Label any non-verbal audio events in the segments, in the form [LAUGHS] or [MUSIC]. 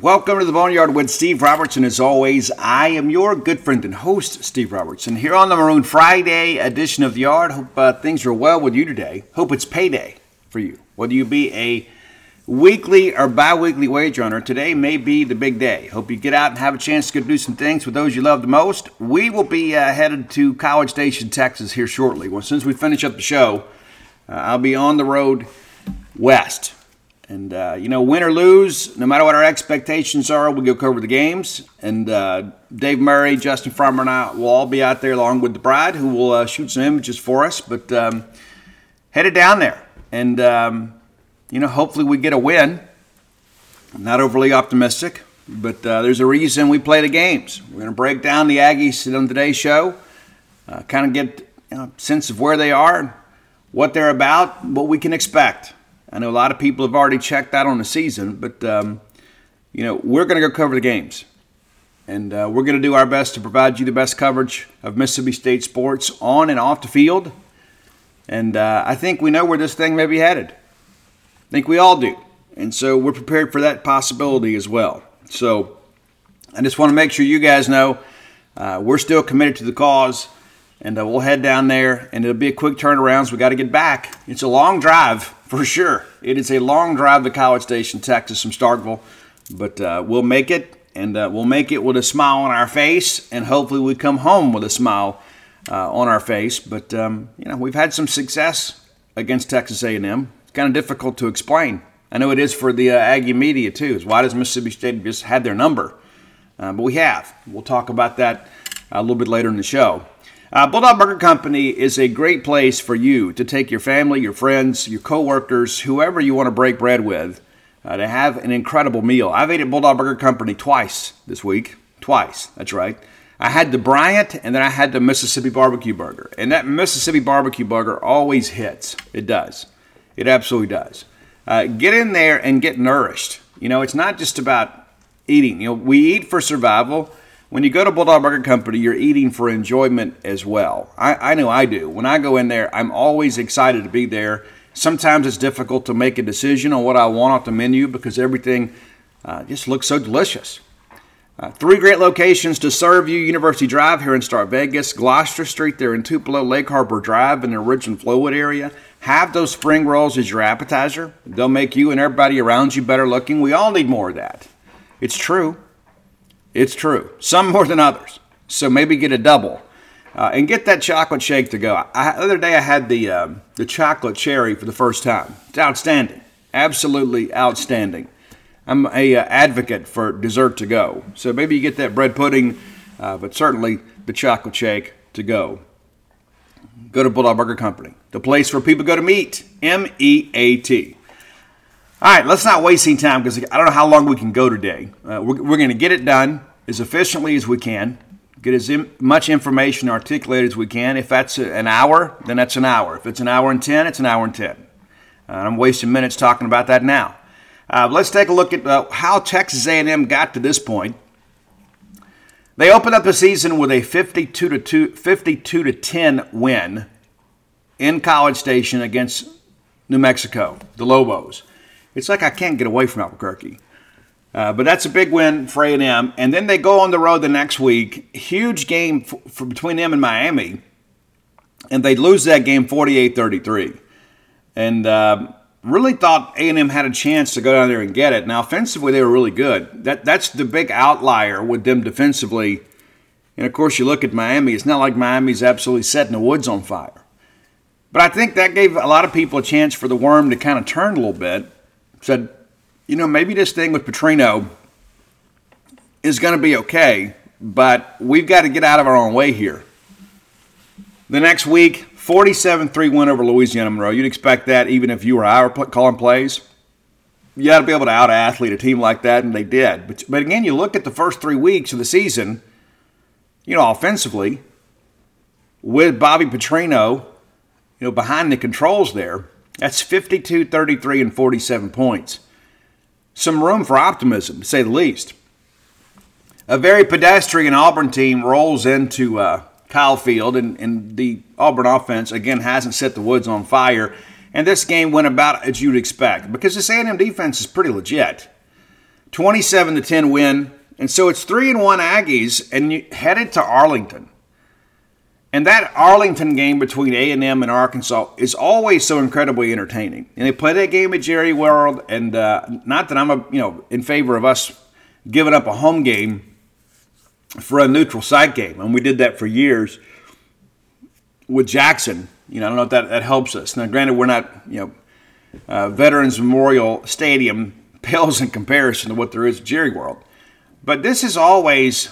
Welcome to the Boneyard with Steve Robertson. As always, I am your good friend and host, Steve Robertson, here on the Maroon Friday edition of the Yard. Hope uh, things are well with you today. Hope it's payday for you. Whether you be a weekly or bi weekly wage earner, today may be the big day. Hope you get out and have a chance to go do some things with those you love the most. We will be uh, headed to College Station, Texas here shortly. Well, since we finish up the show, uh, I'll be on the road west and, uh, you know, win or lose, no matter what our expectations are, we'll go cover the games. And uh, Dave Murray, Justin Farmer, and I will all be out there along with the bride who will uh, shoot some images for us. But um, headed down there. And, um, you know, hopefully we get a win. I'm not overly optimistic, but uh, there's a reason we play the games. We're going to break down the Aggies on today's show, uh, kind of get you know, a sense of where they are, what they're about, what we can expect. I know a lot of people have already checked out on the season, but um, you know we're going to go cover the games, and uh, we're going to do our best to provide you the best coverage of Mississippi State sports on and off the field. And uh, I think we know where this thing may be headed. I think we all do, and so we're prepared for that possibility as well. So I just want to make sure you guys know uh, we're still committed to the cause and uh, we'll head down there and it'll be a quick turnaround so we got to get back it's a long drive for sure. It is a long drive to college station texas from starkville but uh, we'll make it and uh, we'll make it with a smile on our face and hopefully we come home with a smile uh, on our face. But um, you know we've had some success against texas a&m it's kind of difficult to explain. I know it is for the uh, aggie media too. Why does mississippi state just had their number? Uh, but we have. We'll talk about that a little bit later in the show uh, Bulldog Burger Company is a great place for you to take your family, your friends, your coworkers, whoever you want to break bread with, uh, to have an incredible meal. I've ate at Bulldog Burger Company twice this week. Twice, that's right. I had the Bryant and then I had the Mississippi Barbecue Burger. And that Mississippi Barbecue Burger always hits. It does. It absolutely does. Uh, get in there and get nourished. You know, it's not just about eating. You know, we eat for survival when you go to Bulldog Burger Company, you're eating for enjoyment as well. I, I know I do. When I go in there, I'm always excited to be there. Sometimes it's difficult to make a decision on what I want off the menu because everything uh, just looks so delicious. Uh, three great locations to serve you University Drive here in Star Vegas, Gloster Street there in Tupelo, Lake Harbor Drive in the Ridgeland Flowood area. Have those spring rolls as your appetizer. They'll make you and everybody around you better looking. We all need more of that. It's true. It's true. Some more than others. So maybe get a double. Uh, and get that chocolate shake to go. I, the other day I had the um, the chocolate cherry for the first time. It's outstanding, absolutely outstanding. I'm a uh, advocate for dessert to go. So maybe you get that bread pudding, uh, but certainly the chocolate shake to go. Go to Bulldog Burger Company, the place where people go to meet. M E A T. All right, let's not waste any time because I don't know how long we can go today. Uh, we're, we're going to get it done as efficiently as we can, get as Im- much information articulated as we can. If that's a, an hour, then that's an hour. If it's an hour and 10, it's an hour and 10. Uh, I'm wasting minutes talking about that now. Uh, let's take a look at uh, how Texas A&M got to this point. They opened up the season with a 52 to 2, 52 to 10 win in College Station against New Mexico, the Lobos. It's like I can't get away from Albuquerque. Uh, but that's a big win for A&M. And then they go on the road the next week. Huge game for, between them and Miami. And they lose that game 48-33. And, uh, really thought A&M had a chance to go down there and get it. Now, offensively, they were really good. That That's the big outlier with them defensively. And, of course, you look at Miami. It's not like Miami's absolutely setting the woods on fire. But I think that gave a lot of people a chance for the worm to kind of turn a little bit. Said, you know, maybe this thing with Petrino is going to be okay, but we've got to get out of our own way here. The next week, 47 3 win over Louisiana Monroe. You'd expect that even if you were out calling plays. You got to be able to out athlete a team like that, and they did. But, but again, you look at the first three weeks of the season, you know, offensively, with Bobby Petrino, you know, behind the controls there, that's 52, 33, and 47 points. Some room for optimism, to say the least. A very pedestrian Auburn team rolls into uh, Kyle Field, and, and the Auburn offense, again, hasn't set the woods on fire. And this game went about as you'd expect because this A&M defense is pretty legit. 27 to 10 win, and so it's 3 and 1 Aggies and you headed to Arlington. And that Arlington game between A&M and Arkansas is always so incredibly entertaining. And they play that game at Jerry World, and uh, not that I'm a, you know in favor of us giving up a home game for a neutral site game, and we did that for years with Jackson. You know, I don't know if that, that helps us. Now, granted, we're not, you know, uh, Veterans Memorial Stadium [LAUGHS] pales in comparison to what there is at Jerry World. But this is always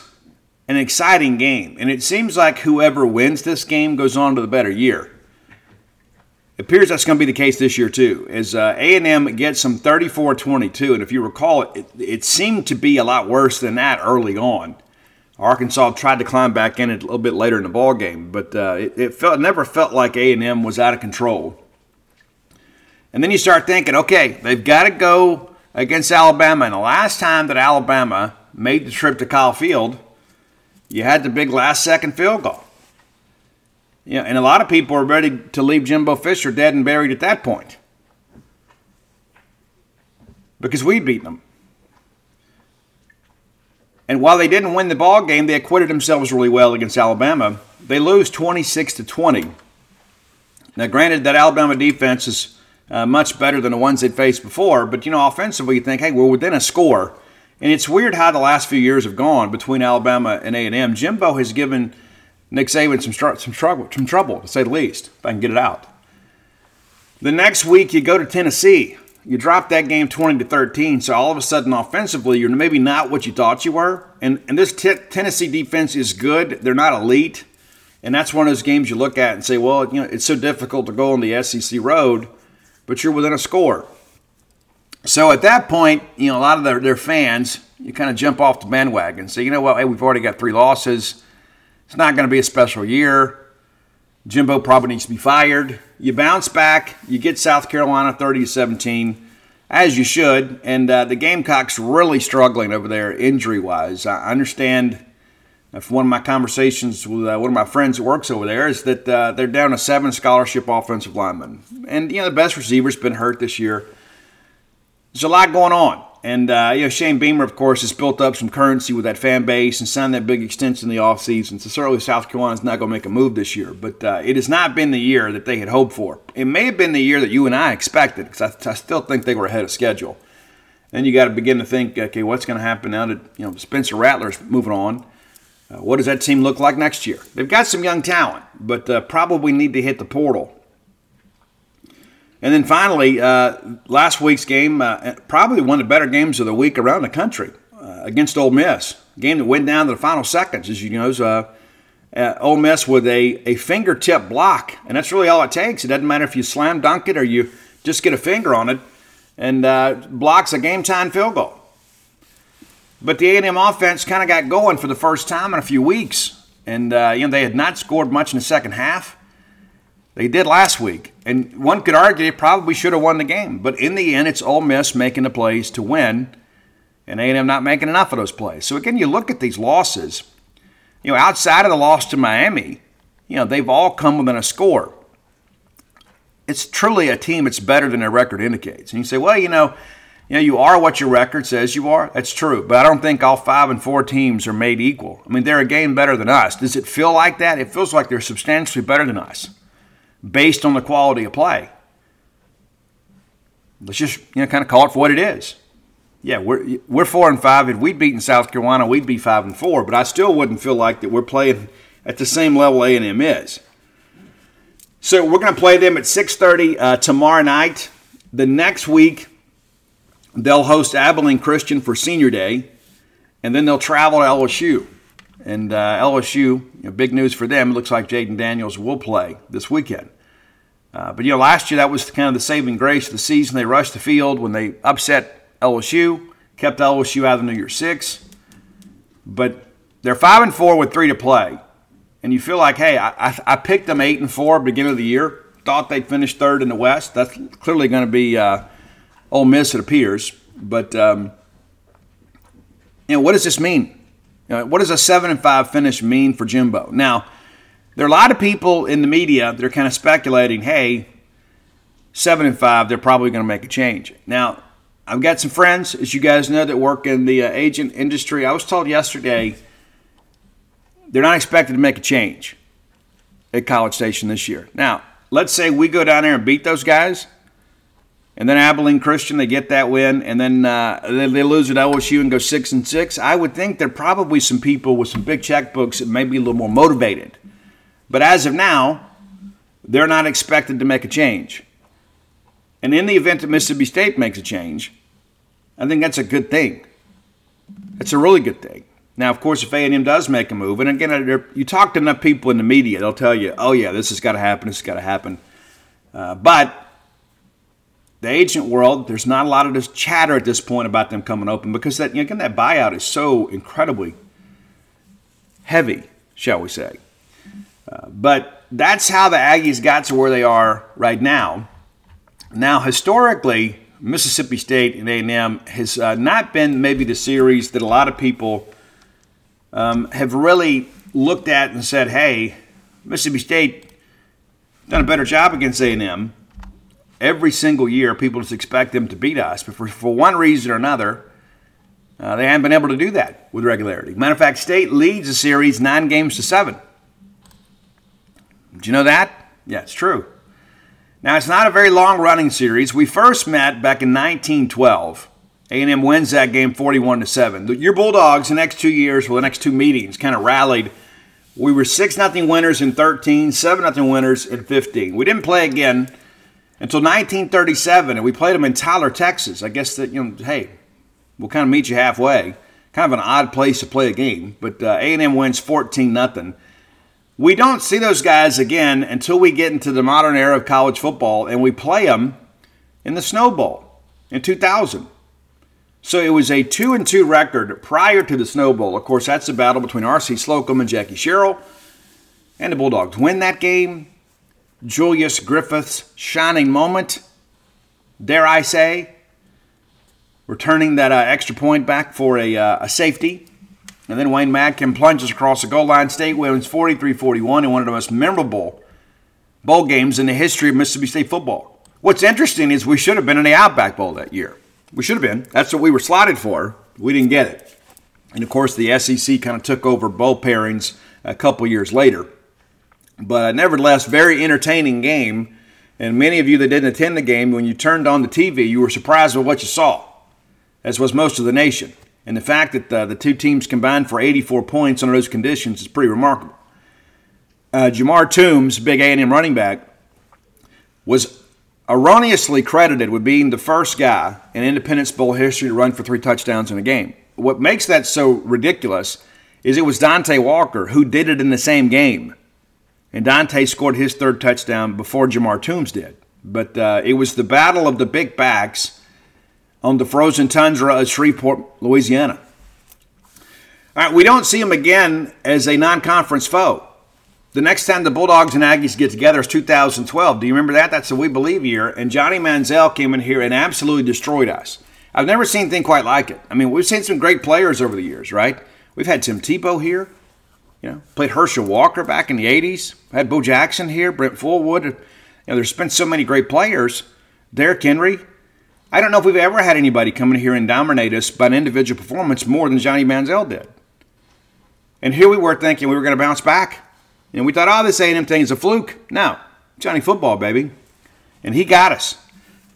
an exciting game, and it seems like whoever wins this game goes on to the better year. It appears that's going to be the case this year too. As uh, A&M gets some 34-22, and if you recall, it, it seemed to be a lot worse than that early on. Arkansas tried to climb back in a little bit later in the ball game, but uh, it, it, felt never felt like A and M was out of control. And then you start thinking, okay, they've got to go against Alabama. And the last time that Alabama made the trip to Kyle Field, you had the big last second field goal. Yeah, and a lot of people are ready to leave Jimbo Fisher dead and buried at that point because we beat them. And while they didn't win the ball game, they acquitted themselves really well against Alabama. They lose 26 to 20. Now, granted, that Alabama defense is uh, much better than the ones they'd faced before, but you know, offensively, you think, hey, we're within a score. And it's weird how the last few years have gone between Alabama and A&M. Jimbo has given Nick Saban some, some, trouble, some trouble, to say the least, if I can get it out. The next week, you go to Tennessee. You drop that game 20 to 13 so all of a sudden offensively you're maybe not what you thought you were. And, and this t- tennessee defense is good. They're not elite. And that's one of those games you look at and say well you know it's so difficult to go on the sec road but you're within a score so at that point you know a lot of their, their fans you kind of jump off the bandwagon and say you know what hey, we've already got three losses it's not going to be a special year Jimbo probably needs to be fired. You bounce back, you get South Carolina 30 to 17, as you should. And uh, the Gamecocks really struggling over there injury wise. I understand from one of my conversations with uh, one of my friends that works over there is that uh, they're down to seven scholarship offensive linemen. And, you know, the best receiver's been hurt this year. There's a lot going on. And, uh, you know, Shane Beamer, of course, has built up some currency with that fan base and signed that big extension in the offseason. So certainly South Carolina's not going to make a move this year. But uh, it has not been the year that they had hoped for. It may have been the year that you and I expected because I, I still think they were ahead of schedule. Then you got to begin to think, okay, what's going to happen now that, you know, Spencer Rattler's moving on? Uh, what does that team look like next year? They've got some young talent, but uh, probably need to hit the portal and then finally, uh, last week's game, uh, probably one of the better games of the week around the country uh, against Ole Miss. game that went down to the final seconds, as you know. Uh, uh, Ole Miss with a, a fingertip block, and that's really all it takes. It doesn't matter if you slam dunk it or you just get a finger on it, and uh, blocks a game time field goal. But the A&M offense kind of got going for the first time in a few weeks, and uh, you know they had not scored much in the second half. They did last week, and one could argue they probably should have won the game. But in the end, it's Ole Miss making the plays to win, and A&M not making enough of those plays. So again, you look at these losses. You know, outside of the loss to Miami, you know they've all come within a score. It's truly a team that's better than their record indicates. And you say, well, you know, you know, you are what your record says you are. That's true, but I don't think all five and four teams are made equal. I mean, they're a game better than us. Does it feel like that? It feels like they're substantially better than us based on the quality of play. let's just you know kind of call it for what it is. Yeah, we're we're four and five. If we'd beaten South Carolina, we'd be five and four. But I still wouldn't feel like that we're playing at the same level A and M is. So we're going to play them at 6:30 uh, tomorrow night. The next week, they'll host Abilene Christian for Senior Day, and then they'll travel to LSU. And uh, LSU, you know, big news for them. It looks like Jayden Daniels will play this weekend. Uh, but you know, last year that was kind of the saving grace of the season. They rushed the field when they upset LSU, kept LSU out of the New Year Six. But they're five and four with three to play, and you feel like, hey, I, I picked them eight and four beginning of the year. Thought they'd finish third in the West. That's clearly going to be uh, Ole Miss, it appears. But um, you know, what does this mean? You know, what does a seven and five finish mean for Jimbo? Now there are a lot of people in the media that are kind of speculating, hey, seven and five, they're probably going to make a change. Now, I've got some friends, as you guys know, that work in the uh, agent industry. I was told yesterday they're not expected to make a change at College Station this year. Now, let's say we go down there and beat those guys, and then Abilene Christian they get that win, and then uh, they, they, lose at LSU and go six and six. I would think there are probably some people with some big checkbooks that may be a little more motivated but as of now, they're not expected to make a change. And in the event that Mississippi State makes a change, I think that's a good thing. It's a really good thing. Now, of course, if A&M does make a move, and again, you talk to enough people in the media, they'll tell you, "Oh yeah, this has got to happen. This has got to happen." Uh, but the agent world, there's not a lot of this chatter at this point about them coming open because that again, that buyout is so incredibly heavy, shall we say? but that's how the Aggies got to where they are right now. Now, historically, Mississippi State and A&M has uh, not been maybe the series that a lot of people um, have really looked at and said, "Hey, Mississippi State done a better job against A&M." Every single year, people just expect them to beat us, but for, for one reason or another, uh, they haven't been able to do that with regularity. Matter of fact, State leads the series nine games to seven. Do you know that? Yeah, it's true. Now, it's not a very long running series. We first met back in 1912. A&M wins that game 41 to 7. Your Bulldogs the next two years, well, the next two meetings, kind of rallied. We were 6 0 winners in 13, 7 0 winners in 15. We didn't play again until 1937, and we played them in Tyler, Texas. I guess that, you know, hey, we'll kind of meet you halfway. Kind of an odd place to play a game, but uh, A&M wins 14 nothing. we don't see those guys again until we get into the modern era of college football and we play them in the Snow Bowl in 2000. So it was a 2 and 2 record prior to the Snow Bowl. Of course, that's the battle between R.C. Slocum and Jackie Sherrill. And the Bulldogs win that game. Julius Griffith's shining moment, dare I say, returning that uh, extra point back for a, uh, a safety. And then Wayne Madkin plunges across the goal line. State wins 43 41 in one of the most memorable bowl games in the history of Mississippi State football. What's interesting is we should have been in the Outback Bowl that year. We should have been. That's what we were slotted for. We didn't get it. And of course, the SEC kind of took over bowl pairings a couple years later. But nevertheless, very entertaining game. And many of you that didn't attend the game, when you turned on the TV, you were surprised with what you saw, as was most of the nation. And the fact that uh, the two teams combined for 84 points under those conditions is pretty remarkable. Uh, Jamar Toombs, big A&M running back, was erroneously credited with being the first guy in Independence Bowl history to run for three touchdowns in a game. What makes that so ridiculous is it was Dontae Walker who did it in the same game. And Dontae scored his third touchdown before Jamar Toombs did. But uh, it was the battle of the big backs on the frozen tundra of Shreveport, Louisiana. All right, we don't see him again as a non conference foe. The next time the Bulldogs and Aggies get together is 2012. Do you remember that? That's the We Believe year. And Johnny Manziel came in here and absolutely destroyed us. I've never seen anything quite like it. I mean, we've seen some great players over the years, right? We've had Tim Tebow here. You know, played Herschel Walker back in the 80s. Had Bo Jackson here, Brent Fullwood. You know, there's been so many great players. Derrick Henry, I don't know if we've ever had anybody come in here and dominate us by an individual performance more than Johnny Manziel did. And here we were thinking we were going to bounce back. And we thought, oh, this A&M thing is a fluke. No, Johnny football, baby. And he got us.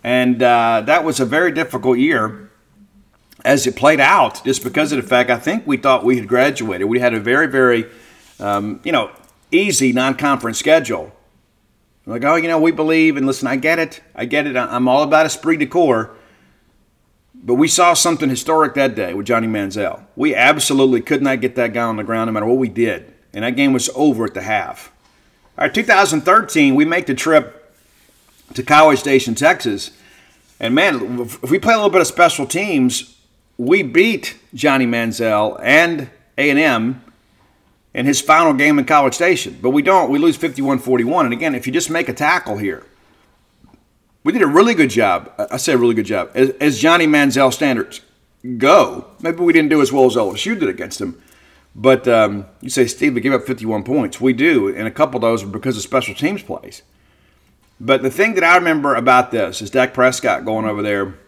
And uh, that was a very difficult year as it played out, just because of the fact I think we thought we had graduated. We had a very, very, um, you know, easy non conference schedule. Like, oh, you know, we believe, and listen, I get it. I get it. I'm all about esprit de corps. But we saw something historic that day with Johnny Manziel. We absolutely could not get that guy on the ground no matter what we did. And that game was over at the half. All right, 2013, we make the trip to College Station, Texas. And man, if we play a little bit of special teams, we beat Johnny Manziel and A&M in his final game in College Station. But we don't. We lose 51-41. And again, if you just make a tackle here, we did a really good job. I say a really good job. As, as Johnny Manziel standards go, maybe we didn't do as well as LSU did against him. But um, you say, Steve, we give up 51 points. We do, and a couple of those were because of special teams plays. But the thing that I remember about this is Dak Prescott going over there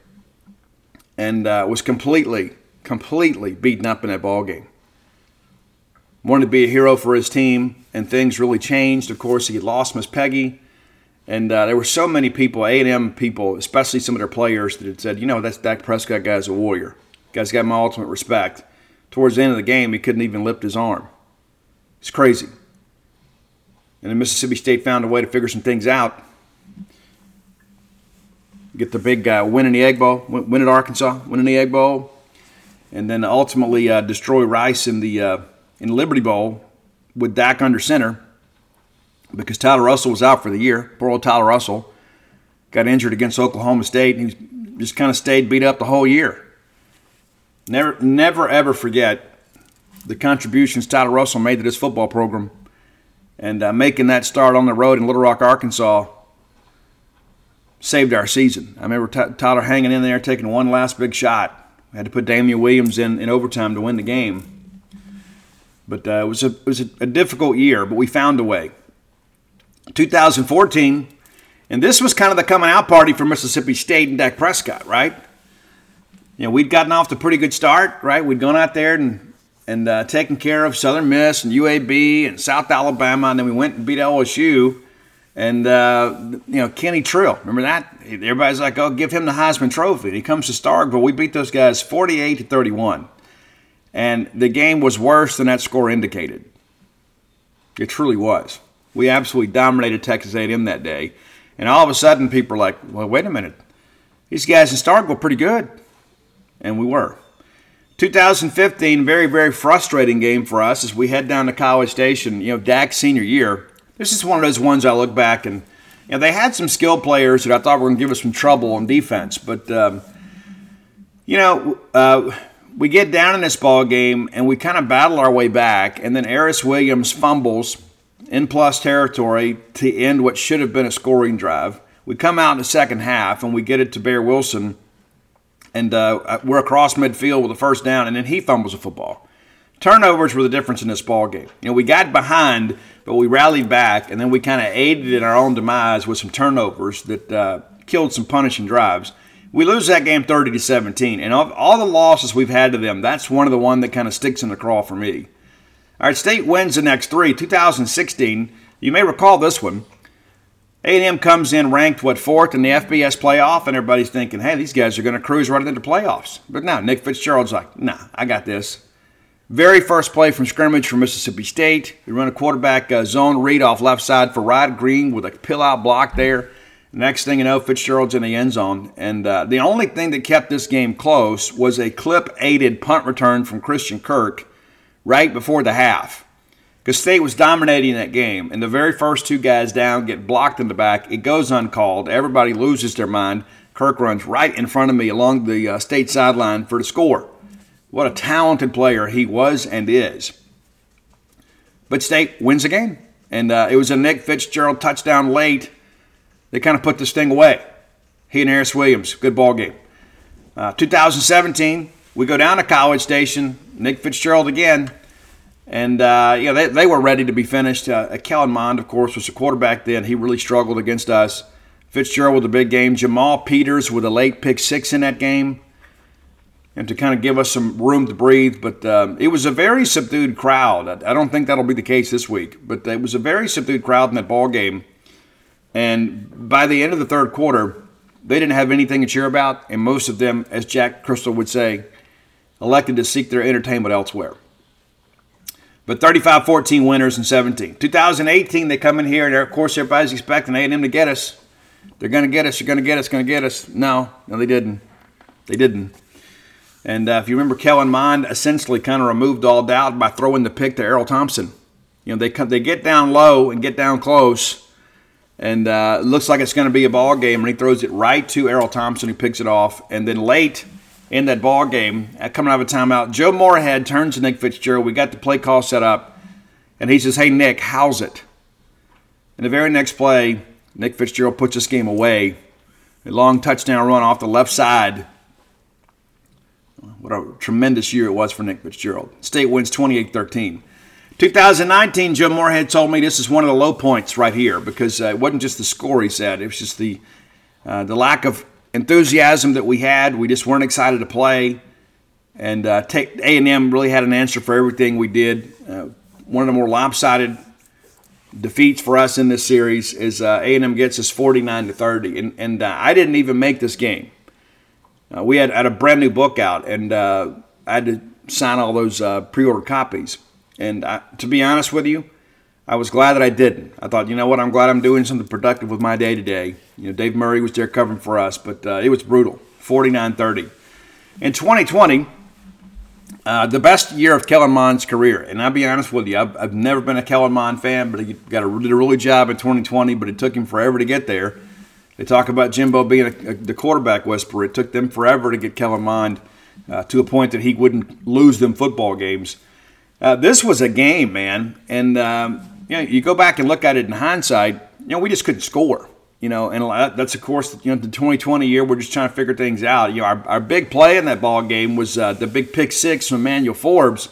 and uh, was completely, completely beaten up in that ball game. Wanted to be a hero for his team, and things really changed. Of course, he had lost Miss Peggy, and uh, there were so many people, A&M people, especially some of their players, that had said, you know, that's Dak Prescott guy's a warrior. Guy's got my ultimate respect. Towards the end of the game, he couldn't even lift his arm. It's crazy. And then Mississippi State found a way to figure some things out get the big uh, win in the Egg Bowl, win at Arkansas, win in the Egg Bowl, and then ultimately uh, destroy Rice in the uh, in Liberty Bowl with Dak under center because Tyler Russell was out for the year. Poor old Tyler Russell got injured against Oklahoma State, and he just kind of stayed beat up the whole year. Never, never ever forget the contributions Tyler Russell made to this football program, and uh, making that start on the road in Little Rock, Arkansas saved our season. I remember T- Tyler hanging in there, taking one last big shot. We had to put Damian Williams in in overtime to win the game. But uh, it was a it was a, a difficult year, but we found a way. 2014, and this was kind of the coming out party for Mississippi State and Dak Prescott, right? You know, we'd gotten off to a pretty good start, right? We'd gone out there and and uh, taken care of Southern Miss and UAB and South Alabama, and then we went and beat LSU. And, uh, you know, Kenny Trill, remember that? Everybody's like, oh, give him the Heisman Trophy. And he comes to Starkville. We beat those guys 48 to 31. And the game was worse than that score indicated. It truly was. We absolutely dominated Texas A&M that day. And all of a sudden, people are like, well, wait a minute. These guys in Starkville are pretty good. And we were. 2015, very, very frustrating game for us as we head down to College Station. You know, Dak's senior year this is one of those ones I look back and you know, they had some skilled players that I thought were going to give us some trouble on defense, but um, you know, uh, we get down in this ball game and we kind of battle our way back, and then Aeris Williams fumbles in plus territory to end what should have been a scoring drive. We come out in the second half and we get it to Bear Wilson, and uh, we're across midfield with a first down, and then he fumbles a football. Turnovers were the difference in this ball game. You know, we got behind but we rallied back, and then we kind of aided in our own demise with some turnovers that uh, killed some punishing drives. We lose that game 30 to 17, and of all the losses we've had to them, that's one of the one that kind of sticks in the craw for me. All right, State wins the next three. 2016, you may recall this one. A&M comes in ranked what fourth in the FBS playoff, and everybody's thinking, "Hey, these guys are going to cruise right into playoffs." But now Nick Fitzgerald's like, "Nah, I got this." Very first play from scrimmage for Mississippi State. We run a quarterback uh, zone read off left side for Rod Green with a pill out block there. Next thing you know, Fitzgerald's in the end zone. And uh, the only thing that kept this game close was a clip aided punt return from Christian Kirk right before the half. Because State was dominating that game. And the very first two guys down get blocked in the back. It goes uncalled. Everybody loses their mind. Kirk runs right in front of me along the uh, state sideline for the score. What a talented player he was and is. But State wins the game. And uh, it was a Nick Fitzgerald touchdown late They kind of put this thing away. He and Aeris Williams, good ball game. Uh, 2017, we go down to College Station. Nick Fitzgerald again. And, uh, you know, they, they were ready to be finished. Uh, Kellen Mond, of course, was the quarterback then. He really struggled against us. Fitzgerald with a big game. Jamal Peters with a late pick six in that game and to kind of give us some room to breathe. But um, it was a very subdued crowd. I, I, don't think that'll be the case this week, but it was a very subdued crowd in that ball game. And by the end of the third quarter, they didn't have anything to cheer about, and most of them, as Jack Cristil would say, elected to seek their entertainment elsewhere. But 35-14 winners in 17. 2018, they come in here, and of course everybody's expecting A&M to get us. They're going to get us. You're going to get us. Going to get us. No, no, they didn't. They didn't. And uh, if you remember, Kellen Mond essentially kind of removed all doubt by throwing the pick to Errol Thompson. You know, they come, they get down low and get down close, and uh, it looks like it's going to be a ball game, and he throws it right to Errol Thompson, who picks it off, and then late in that ball game, uh, coming out of a timeout, Joe Moorhead turns to Nick Fitzgerald. We got the play call set up, and he says, "Hey Nick, how's it?" In the very next play, Nick Fitzgerald puts this game away. A long touchdown run off the left side. What a tremendous year it was for Nick Fitzgerald. State wins 28 13. 2019, Joe Moorhead told me this is one of the low points right here because uh, it wasn't just the score, he said. It was just the, uh, the lack of enthusiasm that we had. We just weren't excited to play. And uh, A&M really had an answer for everything we did. Uh, one of the more lopsided defeats for us in this series is uh, A&M gets us 49 to 30, and, and uh, I didn't even make this game. Uh, we had, had a brand new book out, and uh, I had to sign all those uh, pre-order copies. And I, to be honest with you, I was glad that I didn't. I thought, you know what, I'm glad I'm doing something productive with my day today. You know, Dave Murray was there covering for us, but uh, it was brutal, 49-30. In 2020, uh, the best year of Kellen Mond's career. And I'll be honest with you, I've, I've never been a Kellen Mond fan, but he got a, did a really job in 2020, but it took him forever to get there. They talk about Jimbo being a, a, the quarterback whisperer. It took them forever to get Kellen Mond uh, to a point that he wouldn't lose them football games. Uh, this was a game, man. And um, you, know, you go back and look at it in hindsight, you know, we just couldn't score you know, and that's of course you know the 2020 year. We're just trying to figure things out. You know, our, our big play in that ball game was uh, the big pick six from Emmanuel Forbes.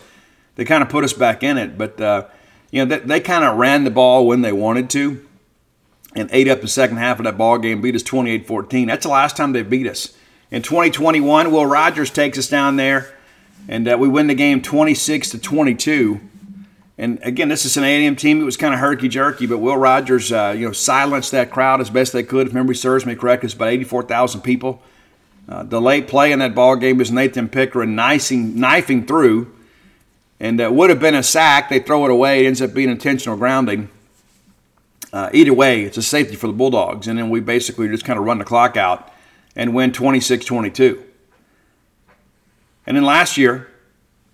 They kind of put us back in it, but uh, you know they, they kind of ran the ball when they wanted to, and ate up the second half of that ball game. Beat us 28-14. That's the last time they beat us. In 2021, Will Rogers takes us down there, and uh, we win the game 26 to 22. And again, this is an A&M team. It was kind of herky jerky, but Will Rogers, uh, you know, silenced that crowd as best they could. If memory serves me correct, it's about 84,000 people. Uh, the late play in that ball game was Nathan Pickering knifing, knifing through, and that would have been a sack. They throw it away. It ends up being intentional grounding. Uh, either way, it's a safety for the Bulldogs, and then we basically just kind of run the clock out and win 26-22. And then last year,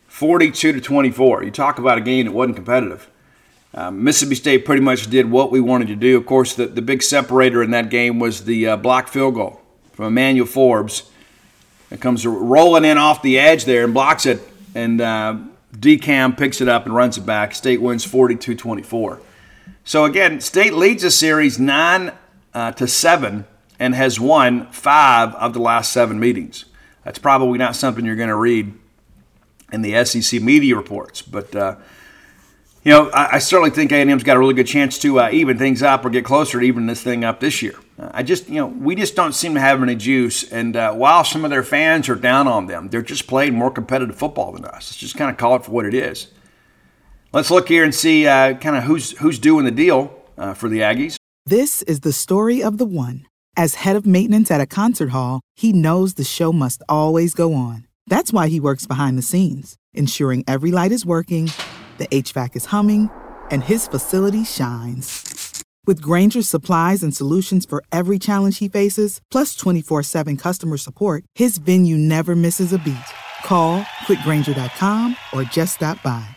42 to 24. You talk about a game that wasn't competitive. Um, Mississippi State pretty much did what we wanted to do. Of course, the, the big separator in that game was the uh, block field goal from Emmanuel Forbes. It comes rolling in off the edge there and blocks it, and uh, DCAM picks it up and runs it back. State wins 42 24. So again, State leads the series 9 uh, to 7 and has won five of the last seven meetings. That's probably not something you're going to read in the SEC media reports. But uh, you know, I, I, certainly think A&M's got a really good chance to uh, even things up or get closer to even this thing up this year. Uh, I just, you know, we just don't seem to have any juice. And uh, while some of their fans are down on them, they're just playing more competitive football than us. Let's just kind of call it for what it is. Let's look here and see uh, kind of who's who's doing the deal uh, for the Aggies. This is the story of the one. As head of maintenance at a concert hall, he knows the show must always go on. That's why he works behind the scenes, ensuring every light is working, the HVAC is humming, and his facility shines. With Grainger's supplies and solutions for every challenge he faces, plus 24 7 customer support, his venue never misses a beat. Call quickgranger.com or just stop by.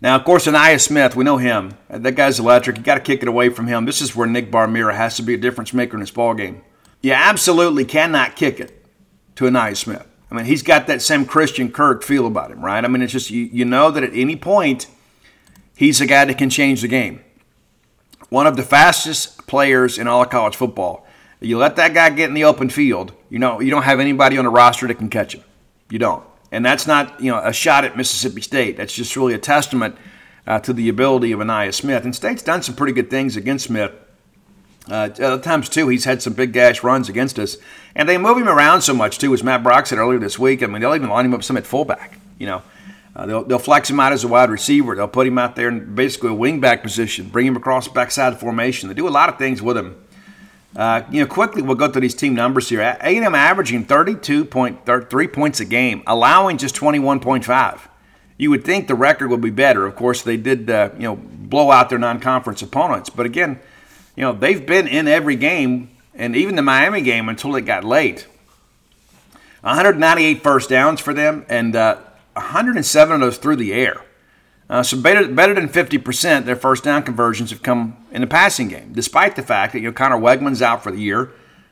Now, of course, Ainias Smith, we know him. That guy's electric. You got to kick it away from him. This is where Nick Barr-Mira has to be a difference maker in this ball game. You absolutely cannot kick it to Ainias Smith. I mean, he's got that same Christian Kirk feel about him, right? I mean, it's just you, you know that at any point he's a guy that can change the game. One of the fastest players in all of college football. You let that guy get in the open field, you know, you don't have anybody on the roster that can catch him. You don't. And that's not, you know, a shot at Mississippi State. That's just really a testament uh, to the ability of Ainias Smith. And State's done some pretty good things against Smith. Uh, other times too, he's had some big gash runs against us, and they move him around so much too, as Matt Brock said earlier this week. I mean, they'll even line him up some at fullback. You know, uh, they'll, they'll flex him out as a wide receiver. They'll put him out there in basically a wingback position, bring him across backside formation. They do a lot of things with him. Uh, you know, quickly we'll go through these team numbers here. A&M averaging 32.3 points a game, allowing just 21.5. You would think the record would be better. Of course, they did, uh, you know, blow out their non-conference opponents, but again you know, they've been in every game, and even the Miami game until it got late. 198 first downs for them, and uh, 107 of those through the air. Uh, so better, better than 50% their first down conversions have come in the passing game, despite the fact that you know Conner Weigman's out for the year.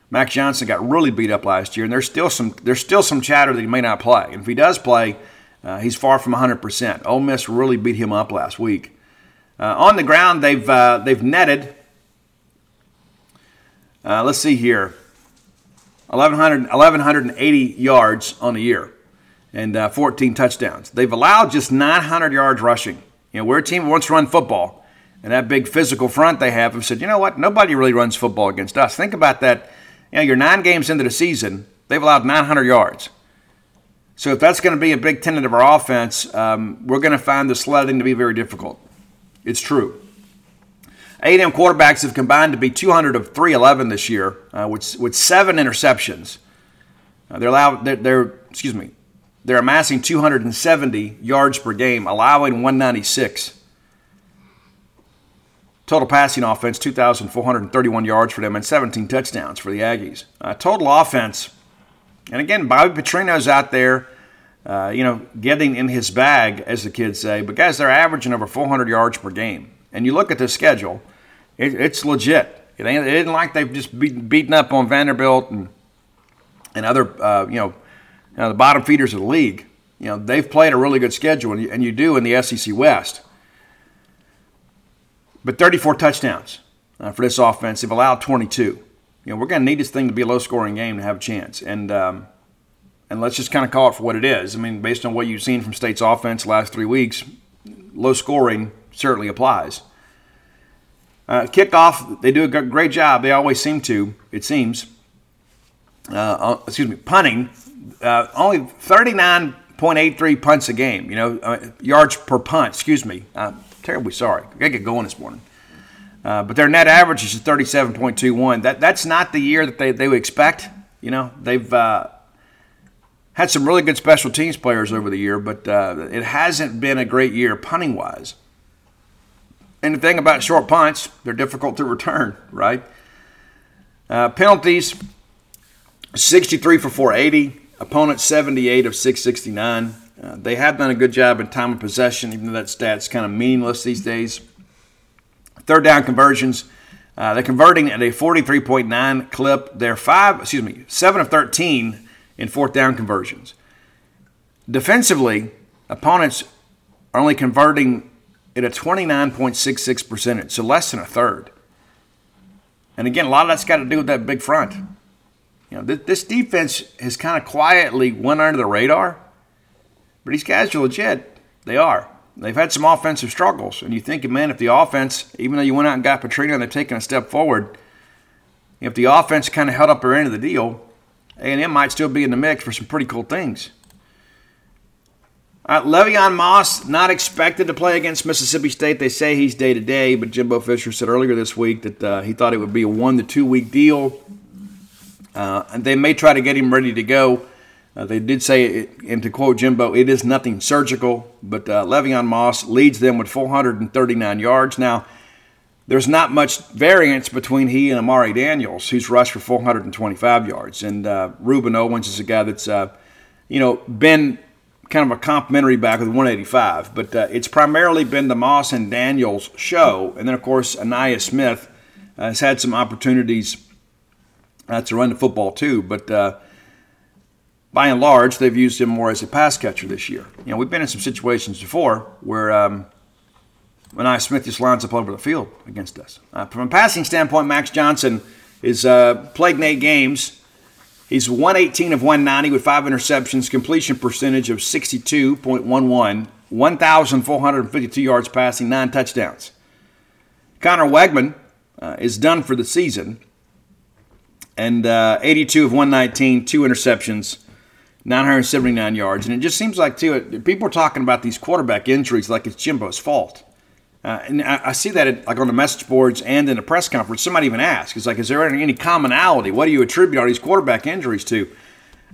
Max Johnson got really beat up last year, and there's still some there's still some chatter that he may not play. And if he does play, uh, he's far from 100%. Ole Miss really beat him up last week. Uh, on the ground, they've uh, they've netted uh, let's see here 1,100, 1,180 yards on the year and uh, 14 touchdowns. They've allowed just 900 yards rushing. You know, we're a team that wants to run football, and that big physical front they have have said, you know what, nobody really runs football against us. Think about that. You know, you're nine games into the season, they've allowed 900 yards. So if that's going to be a big tenet of our offense, um, we're going to find the sledding to be very difficult. It's true. A&M quarterbacks have combined to be 200 of 311 this year, uh, with, with seven interceptions. Uh, they're allowed. They're, they're, excuse me. They're amassing 270 yards per game, allowing 196. Total passing offense 2,431 yards for them and 17 touchdowns for the Aggies. Uh, total offense, and again, Bobby Petrino's out there, uh, you know, getting in his bag, as the kids say. But guys, they're averaging over 400 yards per game and you look at the schedule, it, it's legit. It ain't, like they've just beaten, beaten up on Vanderbilt and and other uh, you, know, you know the bottom feeders of the league. You know they've played a really good schedule, and you, and you do in the SEC West. But 34 touchdowns uh, for this offense. They've allowed 22. You know we're going to need this thing to be a low-scoring game to have a chance, and um, and let's just kind of call it for what it is. I mean, based on what you've seen from State's offense last three weeks, low scoring certainly applies. Uh, kickoff, they do a great job. They always seem to, it seems. Uh, uh excuse me, punting, uh, only 39.83 punts a game, you know, uh, yards per punt, excuse me. I'm terribly sorry. I got to get going this morning. Uh, but their net average is 37.21. That, that's not the year that they, they would expect. You know, they've had some really good special teams players over the year, but it hasn't been a great year punting wise. And the thing about short punts, they're difficult to [LAUGHS] return, right? Uh, penalties 63 for 480, opponent 78 of 669. Uh, they have done a good job in time of possession, even though that stat's kind of meaningless these days. Third down conversions, uh, they're converting at a 43.9 clip. They're five, excuse me, seven of 13 in fourth down conversions. Defensively, opponents are only converting at a 29.66 percentage, so less than a third. And again, a lot of that's got to do with that big front. You know, th- this defense has kind of quietly went under the radar, but these guys are legit. They are. They've had some offensive struggles, and you think, man, if the offense, even though you went out and got Petrino and they've taken a step forward, if the offense kind of held up their end of the deal, A&M might still be in the mix for some pretty cool things. Uh, Le'Veon Moss not expected to play against Mississippi State. They say he's day to day, but Jimbo Fisher said earlier this week that uh, he thought it would be a one to two week deal, uh, and they may try to get him ready to go. Uh, they did say, it, and to quote Jimbo, it is nothing surgical, but uh, Le'Veon Moss leads them with 439 yards. Now, there's not much variance between he and Amari Daniels, who's rushed for 425 yards, and uh, Rueben Owens is a guy that's uh, you know been kind of a complimentary back with 185. But uh, it's primarily been the Moss and Daniels show. And then, of course, Ainias Smith uh, has had some opportunities uh, to run the football too. But uh, by and large, they've used him more as a pass catcher this year. You know, we've been in some situations before where, um, I Smith just lines up over the field against us. Uh, from a passing standpoint, Max Johnson is uh, played in eight games. He's 118 of 190 with five interceptions, completion percentage of 62.11, 1,452 yards passing, nine touchdowns. Conner Weigman uh, is done for the season, and uh, 82 of 119, two interceptions, 979 yards. And it just seems like, too, people are talking about these quarterback injuries like it's Jimbo's fault. Uh, and I, I, see that at, like on the message boards and in the press conference. Somebody even asked, "Is like, is there any commonality? What do you attribute all these quarterback injuries to?"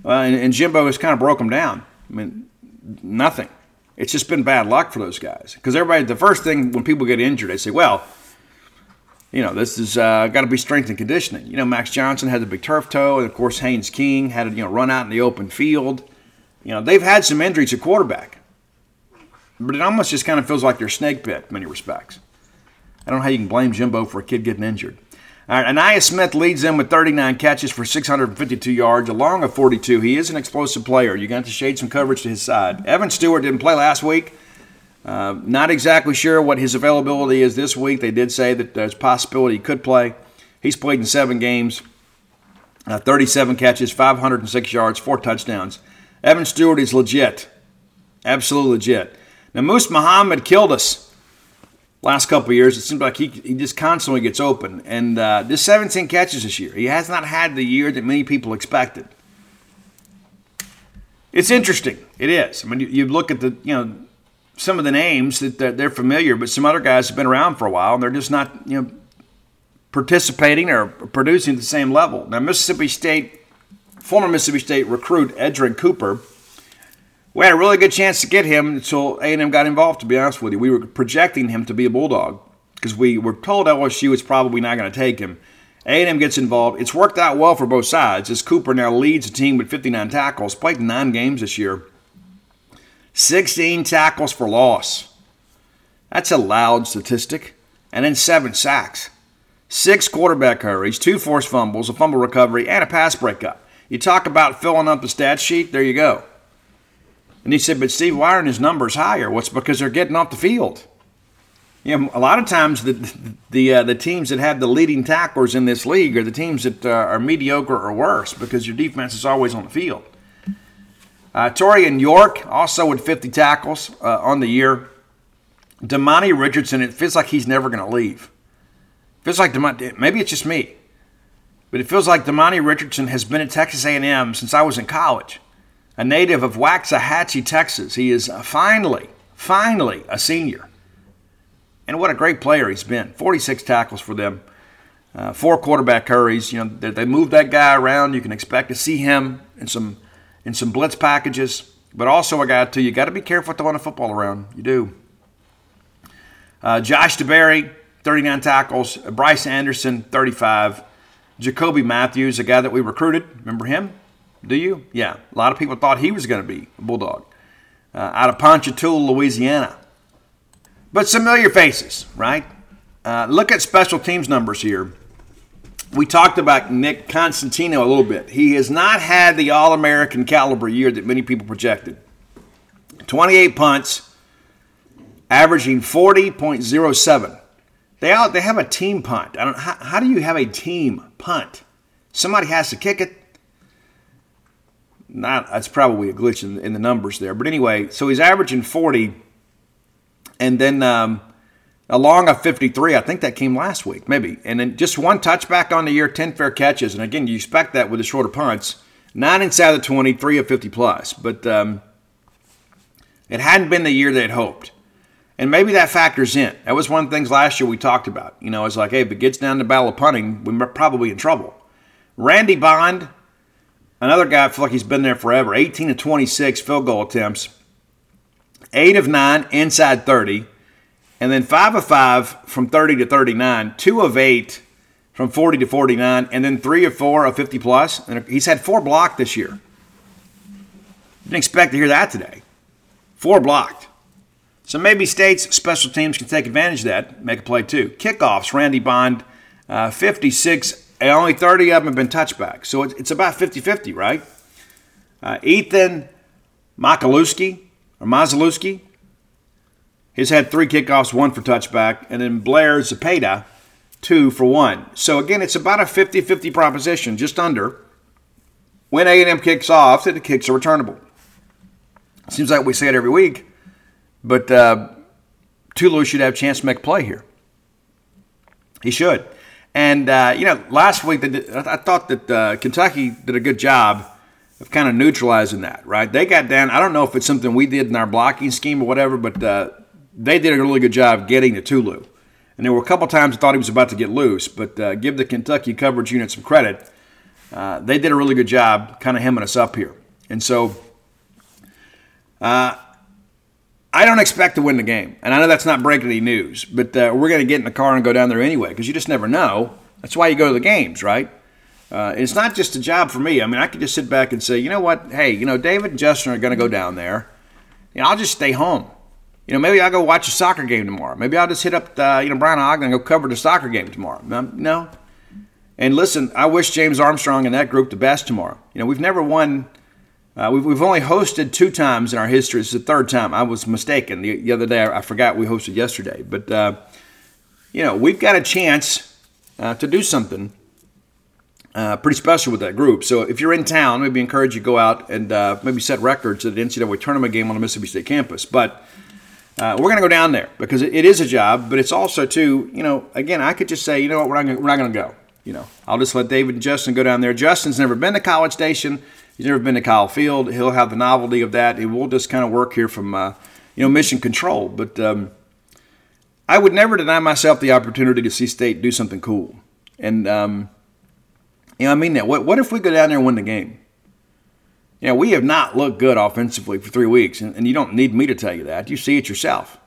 Uh, and, and, Jimbo has kind of broke them down. I mean, nothing. It's just been bad luck for those guys because everybody. The first thing when people get injured, they say, "Well, you know, this is uh, got to be strength and conditioning." You know, Max Johnson had the big turf toe, and of course Haynes King had to you know run out in the open field. You know, they've had some injuries at quarterback but it almost just kind of feels like they're snake bit in many respects. I don't know how you can blame Jimbo for a kid getting injured. All right, Ainias Smith leads them with 39 catches for 652 yards, along of 42. He is an explosive player. You got to shade some coverage to his side. Evan Stewart didn't play last week. Uh, not exactly sure what his availability is this week. They did say that there's possibility he could play. He's played in seven games, uh, 37 catches, 506 yards, four touchdowns. Evan Stewart is legit, absolutely legit. Now, Moose Muhammad killed us last couple years. It seems like he, he just constantly gets open. And uh, just 17 catches this year. He has not had the year that many people expected. It's interesting. It is. I mean, you, you look at the, you know, some of the names that they're familiar, but some other guys have been around for a while and they're just not, you know, participating or producing at the same level. Now, Mississippi State, former Mississippi State recruit Edgerrin Cooper we had a really good chance to get him until A&M got involved. To be honest with you, we were projecting him to be a bulldog because we were told LSU was probably not going to take him. A&M gets involved. It's worked out well for both sides as Cooper now leads the team with 59 tackles. Played nine games this year. 16 tackles for loss. That's a loud statistic. And then seven sacks. Six quarterback hurries, two forced fumbles, a fumble recovery, and a pass breakup. You talk about filling up the stat sheet, there you go. And he said, but Steve, why aren't his numbers higher? What's because they're getting off the field. You know, a lot of times the the uh, the teams that have the leading tacklers in this league are the teams that uh, are mediocre or worse because your defense is always on the field. Uh, Taurean York also with 50 tackles uh, on the year. Demani Richardson, it feels like he's never going to leave. Feels like Demani, maybe it's just me, but it feels like Demani Richardson has been at Texas A&M since I was in college a native of Waxahachie, Texas. He is finally, finally a senior. And what a great player he's been. 46 tackles for them, uh, four quarterback hurries. You know, they, they move that guy around. You can expect to see him in some in some blitz packages. But also a guy too. You got to be careful throwing a football around. You do. Uh, Josh DeBerry, 39 tackles. Bryce Anderson, 35. Jacoby Matthews, a guy that we recruited. Remember him? Do you? Yeah. A lot of people thought he was going to be a Bulldog uh, out of Ponchatoula, Louisiana. But familiar faces, right? Uh, look at special teams numbers here. We talked about Nik Constantinou a little bit. He has not had the All American caliber year that many people projected. 28 punts, averaging 40.07. They, out, they have a team punt. I don't, how, how do you have a team punt? Somebody has to kick it not that's probably a glitch in, in, the numbers there. But anyway, so he's averaging 40, and then um, along a 53. I think that came last week, maybe. And then just one touchback on the year, 10 fair catches. And again, you expect that with the shorter punts. Nine inside the 20, three of 50 plus. But um, it hadn't been the year they had hoped. And maybe that factors in. That was one of the things last year we talked about. You know, it's like, hey, if it gets down to battle of punting, we're probably in trouble. Randy Bond, Another guy, I feel like he's been there forever. 18 to 26 field goal attempts, 8 of 9 inside 30, and then 5 of 5 from 30 to 39, 2 of 8 from 40 to 49, and then 3 of 4 of 50 plus. And he's had 4 blocked this year. Didn't expect to hear that today. 4 blocked. So maybe states, special teams can take advantage of that, make a play too. Kickoffs, Randy Bond, uh, 56 and only 30 of them have been touchbacks. So it's, about 50 50, right? Uh, Ethan Makalewski, or Mazalewski, has had three kickoffs, one for touchback, and then Blair Zepeda, two for one. So again, it's about a 50-50 proposition, just under. When A&M kicks off, the kicks are returnable. Seems like we say it every week, but uh, Tulu should have a chance to make a play here. He should. And, uh, you know, last week I thought that uh, Kentucky did a good job of kind of neutralizing that, right? They got down. I don't know if it's something we did in our blocking scheme or whatever, but uh, they did a really good job getting to Tulu. And there were a couple times I thought he was about to get loose, but uh, give the Kentucky coverage unit some credit. Uh, they did a really good job kind of hemming us up here. And so uh, I don't expect to win the game. And I know that's not breaking any news, but uh, we're going to get in the car and go down there anyway because you just never know. That's why you go to the games, right? Uh, it's not just a job for me. I mean, I could just sit back and say, you know what? Hey, you know, David and Justin are going to go down there. You know, I'll just stay home. You know, maybe I'll go watch a soccer game tomorrow. Maybe I'll just hit up, the, you know, Brian Ogden and go cover the soccer game tomorrow. No. And listen, I wish James Armstrong and that group the best tomorrow. You know, we've never won – uh, we've, we've only hosted two times in our history. It's the third time. I was mistaken. The, the other day, I, I, forgot we hosted yesterday. But, uh, you know, we've got a chance uh, to do something uh, pretty special with that group. So if you're in town, maybe encourage you to go out and uh, maybe set records at the NCAA tournament game on the Mississippi State campus. But uh, we're going to go down there because it, it is a job, but it's also, too, you know, again, I could just say, you know what, we're not, going to go. You know, I'll just let David and Justin go down there. Justin's never been to College Station. He's never been to Kyle Field. He'll have the novelty of that. And we'll just kind of work here from, uh, you know, mission control. But um, I would never deny myself the opportunity to see State do something cool. And, um, you know, I mean that. What, what if we go down there and win the game? You know, we have not looked good offensively for three weeks, and, and you don't need me to tell you that. You see it yourself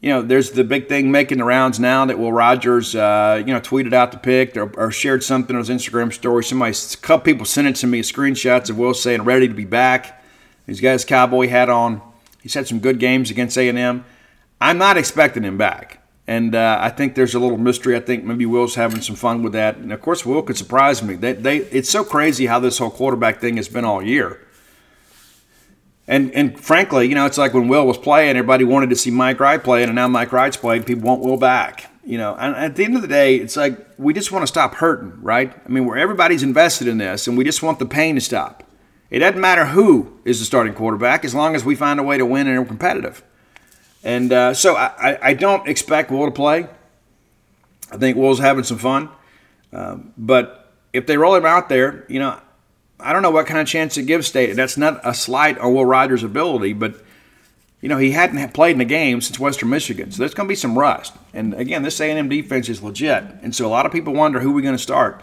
you know, there's the big thing making the rounds now that Will Rogers, uh, you know, tweeted out the pick or, or, shared something on his Instagram story. Somebody, a couple people sent it to me, screenshots of Will saying ready to be back. He's got his cowboy hat on. He's had some good games against A&M. I'm not expecting him back, and uh, I think there's a little mystery. I think maybe Will's having some fun with that, and of course, Will could surprise me. They, they, it's so crazy how this whole quarterback thing has been all year. And and frankly, you know, it's like when Will was playing, everybody wanted to see Mike Wright playing, and now Mike Wright's playing, people want Will back. You know, and at the end of the day, it's like we just want to stop hurting, right? I mean, where everybody's invested in this, and we just want the pain to stop. It doesn't matter who is the starting quarterback, as long as we find a way to win and are competitive. And uh, so I, I don't expect Will to play. I think Will's having some fun, uh, but if they roll him out there, you know, I don't know what kind of chance it gives State. That's not a slight on Will Rogers' ability, but you know he hadn't played in a game since Western Michigan, so there's going to be some rust. And again, this A&M defense is legit, and so a lot of people wonder who we're going to start.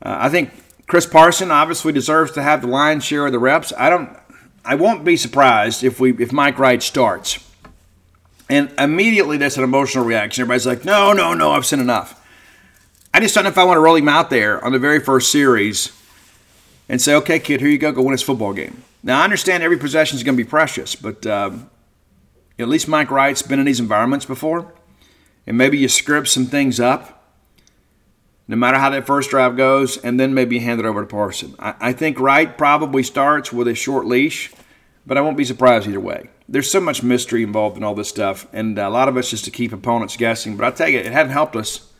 Uh, I think Chris Parson obviously deserves to have the lion's share of the reps. I don't. I won't be surprised if we if Mike Wright starts. And immediately that's an emotional reaction. Everybody's like, no, no, no, I've seen enough. I just don't know if I want to roll him out there on the very first series and say, okay, kid, here you go, go win this football game. Now, I understand every possession is going to be precious, but um, at least Mike Wright's been in these environments before, and maybe you script some things up, no matter how that first drive goes, and then maybe hand it over to Parson. I, I think Wright probably starts with a short leash, but I won't be surprised either way. There's so much mystery involved in all this stuff, and a lot of it's just to keep opponents guessing. But I tell you, it hadn't helped us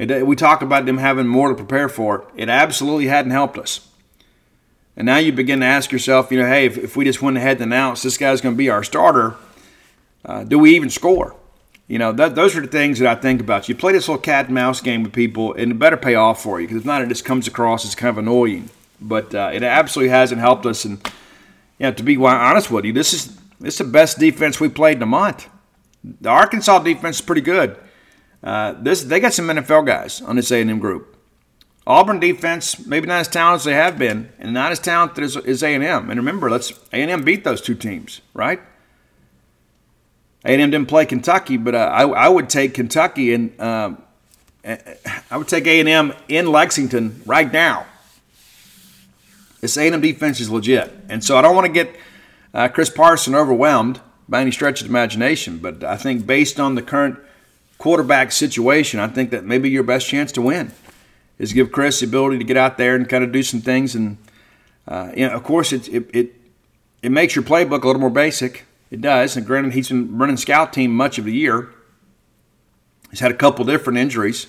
it, we talk about them having more to prepare for. It absolutely hadn't helped us. And now you begin to ask yourself, you know, hey, if, if we just went ahead and announced this guy's going to be our starter, uh, do we even score? You know, that, those are the things that I think about. You play this little cat and mouse game with people, and it better pay off for you because if not, it just comes across as kind of annoying. But uh, it absolutely hasn't helped us. And you know, to be honest with you, this is this is the best defense we played in a month. The Arkansas defense is pretty good. Uh, this they got some NFL guys on this A&M group. Auburn defense maybe not as talented as they have been, and not as talented as, A&M. And remember, let's A&M beat those two teams, right? A&M didn't play Kentucky, but uh, I, I, would take Kentucky and uh, I would take A&M in Lexington right now. This A&M defense is legit, and so I don't want to get uh, Chris Parson overwhelmed by any stretch of imagination. But I think based on the current quarterback situation, I think that maybe your best chance to win is give Chris the ability to get out there and kind of do some things. And uh, you know, of course, it, it it it makes your playbook a little more basic. It does. And granted, he's been running scout team much of the year. He's had a couple different injuries.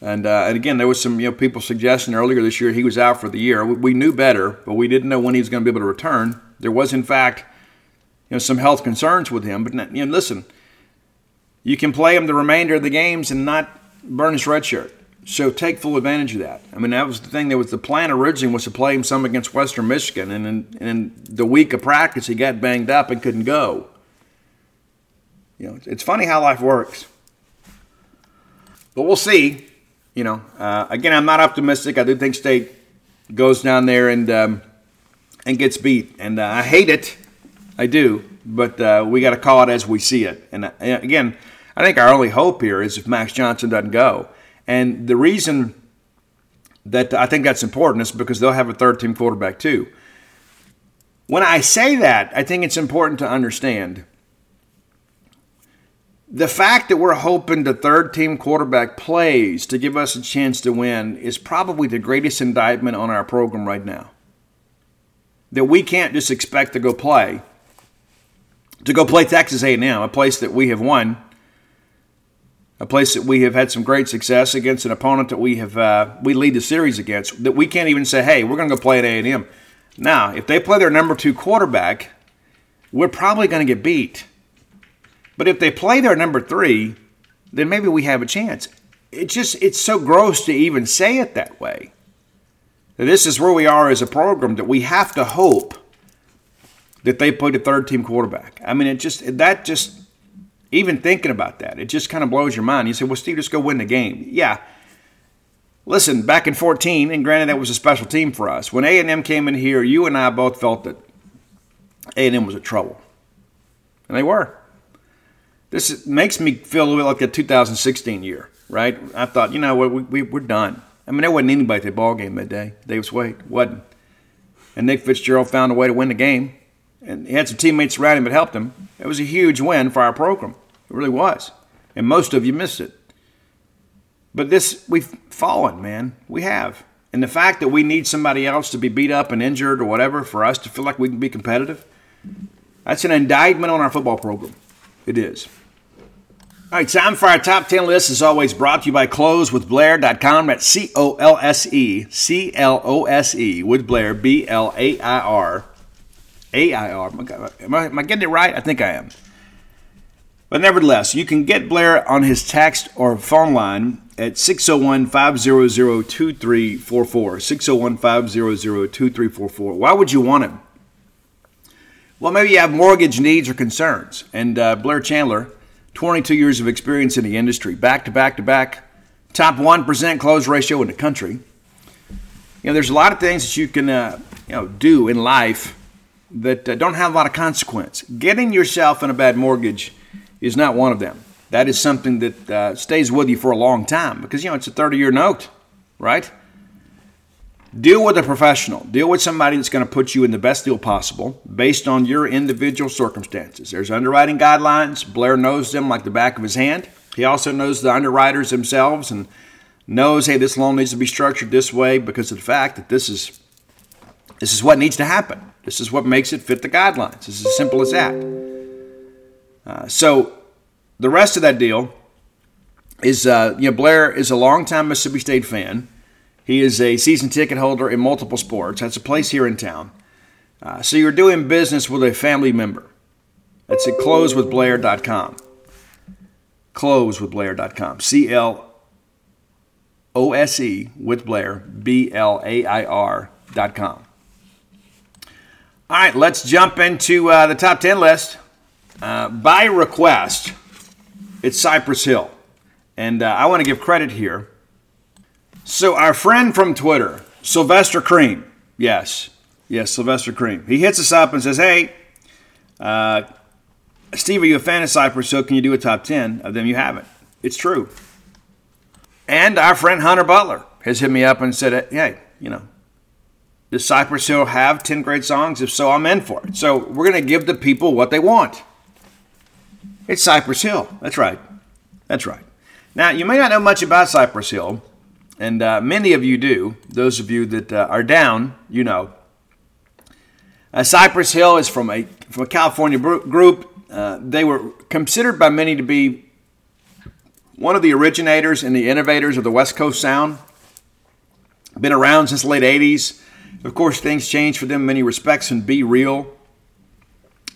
And, uh, and again, there was some you know people suggesting earlier this year he was out for the year. We, we knew better, but we didn't know when he was going to be able to return. There was, in fact, you know, some health concerns with him. But you know, listen, you can play him the remainder of the games and not burn his red shirt. So take full advantage of that. I mean, that was the thing. That was the plan originally was to play him some against Western Michigan, and in, in the week of practice, he got banged up and couldn't go. You know, it's funny how life works. But we'll see. You know, uh, again, I'm not optimistic. I do think State goes down there and um, and gets beat, and uh, I hate it. I do, but uh, we got to call it as we see it. And uh, again, I think our only hope here is if Max Johnson doesn't go. And the reason that I think that's important is because they'll have a third team quarterback too. When I say that, I think it's important to understand the fact that we're hoping the third team quarterback plays to give us a chance to win is probably the greatest indictment on our program right now. That we can't just expect to go play to go play Texas A&M, a place that we have won a place that we have had some great success against an opponent that we have uh, we lead the series against that we can't even say hey we're going to go play at a&m now if they play their number two quarterback we're probably going to get beat but if they play their number three then maybe we have a chance it's just it's so gross to even say it that way this is where we are as a program that we have to hope that they play the third team quarterback i mean it just that just even thinking about that, it just kind of blows your mind. You say, well, Steve, just go win the game. Yeah. Listen, back in 14, and granted that was a special team for us. When A&M came in here, you and I both felt that A&M was in trouble. And they were. This makes me feel a little bit like the 2016 year, right? I thought, you know what, we, we, we're done. I mean, there wasn't anybody at the ball game that day. Davis Wade wasn't. And Nick Fitzgerald found a way to win the game. And he had some teammates around him that helped him. It was a huge win for our program. It really was. And most of you missed it. But this, we've fallen, man. We have. And the fact that we need somebody else to be beat up and injured or whatever for us to feel like we can be competitive, that's an indictment on our football program. It is. All right, time for our top 10 list is always brought to you by closewithblair.com. That's C O L S E, C L O S E, with Blair, B L A I R. A I R. Am I, am I getting it right? I think I am. But nevertheless, you can get Blair on his text or phone line at 601 500 2344. 601 500 2344. Why would you want him? Well, maybe you have mortgage needs or concerns. And uh, Blair Chandler, 22 years of experience in the industry, back to back to back, top 1% close ratio in the country. You know, there's a lot of things that you can uh, you know, do in life that uh, don't have a lot of consequence. Getting yourself in a bad mortgage is not one of them. That is something that uh, stays with you for a long time because, you know, it's a 30 year note, right? Deal with a professional. Deal with somebody that's going to put you in the best deal possible based on your individual circumstances. There's underwriting guidelines. Blair knows them like the back of his hand. He also knows the underwriters themselves and knows, hey, this loan needs to be structured this way because of the fact that this is this is what needs to happen. This is what makes it fit the guidelines. It's as simple as that. Uh, so the rest of that deal is, uh, you know, Blair is a longtime Mississippi State fan. He is a season ticket holder in multiple sports. That's a place here in town. Uh, so you're doing business with a family member. That's at closewithblair.com. Closewithblair.com. C L O S E with Blair, B L A I R.com. All right, let's jump into uh, the top 10 list. Uh, by request, it's Cypress Hill. And uh, I want to give credit here. So, our friend from Twitter, Sylvester Cream, yes, yes, Sylvester Cream, he hits us up and says, Hey, uh, Steve, are you a fan of Cypress Hill? Can you do a top 10 of them? You haven't. It's true. And our friend Hunter Butler has hit me up and said, Hey, you know, does Cypress Hill have 10 great songs? If so, I'm in for it. So, we're going to give the people what they want. It's Cypress Hill. That's right. That's right. Now, you may not know much about Cypress Hill, and uh, many of you do. Those of you that uh, are down, you know. Uh, Cypress Hill is from a from a California group. Uh, they were considered by many to be one of the originators and the innovators of the West Coast sound. Been around since the late '80s. Of course, things changed for them in many respects. And B-Real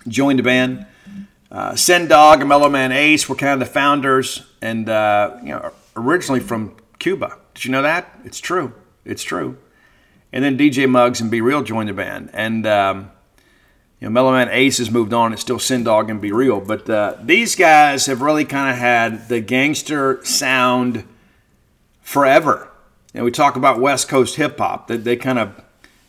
joined the band. Uh, Dog and Mellow Man Ace were kind of the founders, and uh, you know, originally from Cuba. Did you know that? It's true. It's true. And then DJ Muggs and B-Real joined the band, and um, you know, Mellow Man Ace has moved on. It's still Sen Dog and B-Real, but uh, these guys have really kind of had the gangster sound forever. And we talk about West Coast hip hop. That they, they kind of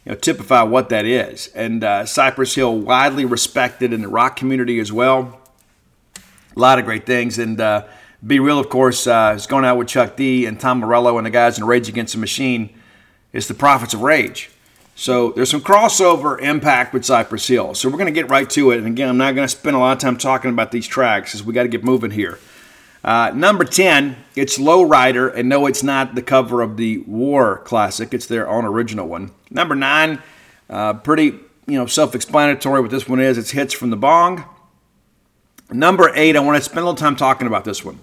you know, typify what that is. And uh, Cypress Hill, widely respected in the rock community as well. A lot of great things. And uh, B-Real, of course, uh, is going out with Chuck D and Tom Morello and the guys in Rage Against the Machine. It's the Prophets of Rage. So there's some crossover impact with Cypress Hill. So we're going to get right to it. And again, I'm not going to spend a lot of time talking about these tracks because we got to get moving here. Uh, number 10, it's Lowrider, and no, it's not the cover of the War classic. It's their own original one. Number 9, uh, pretty you know self-explanatory what this one is. It's Hits from the Bong. Number 8, I want to spend a little time talking about this one.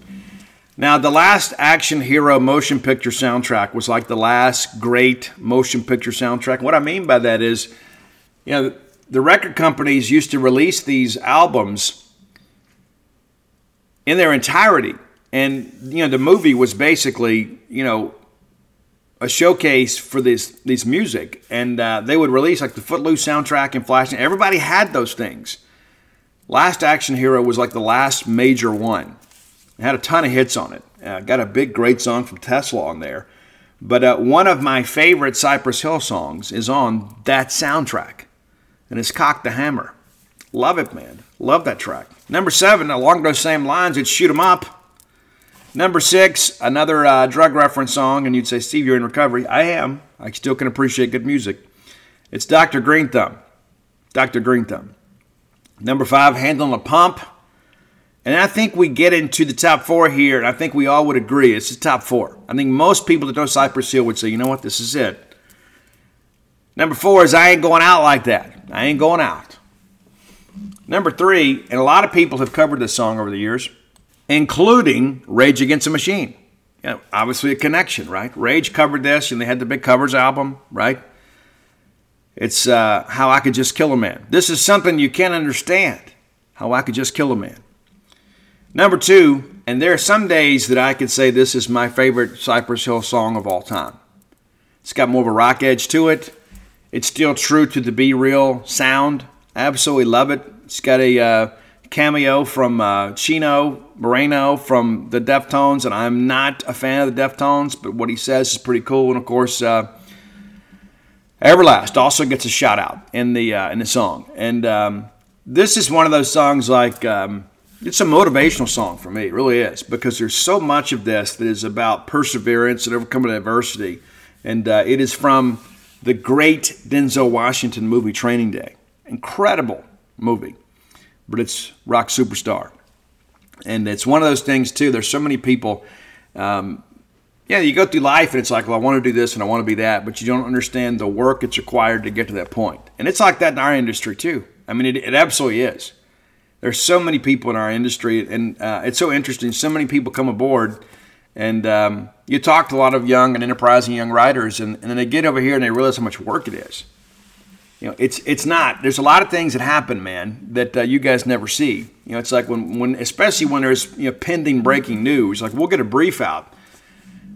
Now, the last action hero motion picture soundtrack was like the last great motion picture soundtrack. What I mean by that is, you know, the record companies used to release these albums in their entirety. And you know, the movie was basically you know a showcase for this these music, and uh, they would release like the Footloose soundtrack and Flash. Everybody had those things. Last Action Hero was like the last major one. It had a ton of hits on it. Uh, got a big great song from Tesla on there. But uh, one of my favorite Cypress Hill songs is on that soundtrack, and it's Cock the Hammer. Love it, man. Love that track. Number seven, along those same lines, it's Shoot 'em Up. Number six, another uh, drug reference song, and you'd say, Steve, you're in recovery. I am. I still can appreciate good music. It's Dr. Green Thumb. Dr. Green Thumb. Number five, Handling a Pump. And I think we get into the top four here, and I think we all would agree it's the top four. I think most people that know Cypress Hill would say, you know what, this is it. Number four is I ain't going out like that. I ain't going out. Number three, and a lot of people have covered this song over the years, including Rage Against the Machine. You know, obviously, a connection, right? Rage covered this, and they had the big covers album, right? It's uh, How I Could Just Kill a Man. This is something you can't understand. How I Could Just Kill a Man. Number two, and there are some days that I could say this is my favorite Cypress Hill song of all time. It's got more of a rock edge to it. It's still true to the B-Real sound. I absolutely love it. It's got a uh, cameo from uh, Chino Moreno from the Deftones, and I'm not a fan of the Deftones, but what he says is pretty cool. And of course, uh, Everlast also gets a shout out in the uh, in the song. And um, this is one of those songs like um, it's a motivational song for me. It really is because there's so much of this that is about perseverance and overcoming adversity, and uh, it is from the great Denzel Washington movie Training Day. Incredible movie, but it's rock superstar. And it's one of those things, too. There's so many people. Um, yeah, you go through life and it's like, well, I want to do this and I want to be that, but you don't understand the work that's required to get to that point. And it's like that in our industry, too. I mean, it, it absolutely is. There's so many people in our industry, and uh, it's so interesting. So many people come aboard, and um, you talk to a lot of young and enterprising young writers, and, and then they get over here and they realize how much work it is you know, it's it's not. There's a lot of things that happen, man, that uh, you guys never see. You know, it's like when when especially when there's you know pending breaking news. Like we'll get a brief out,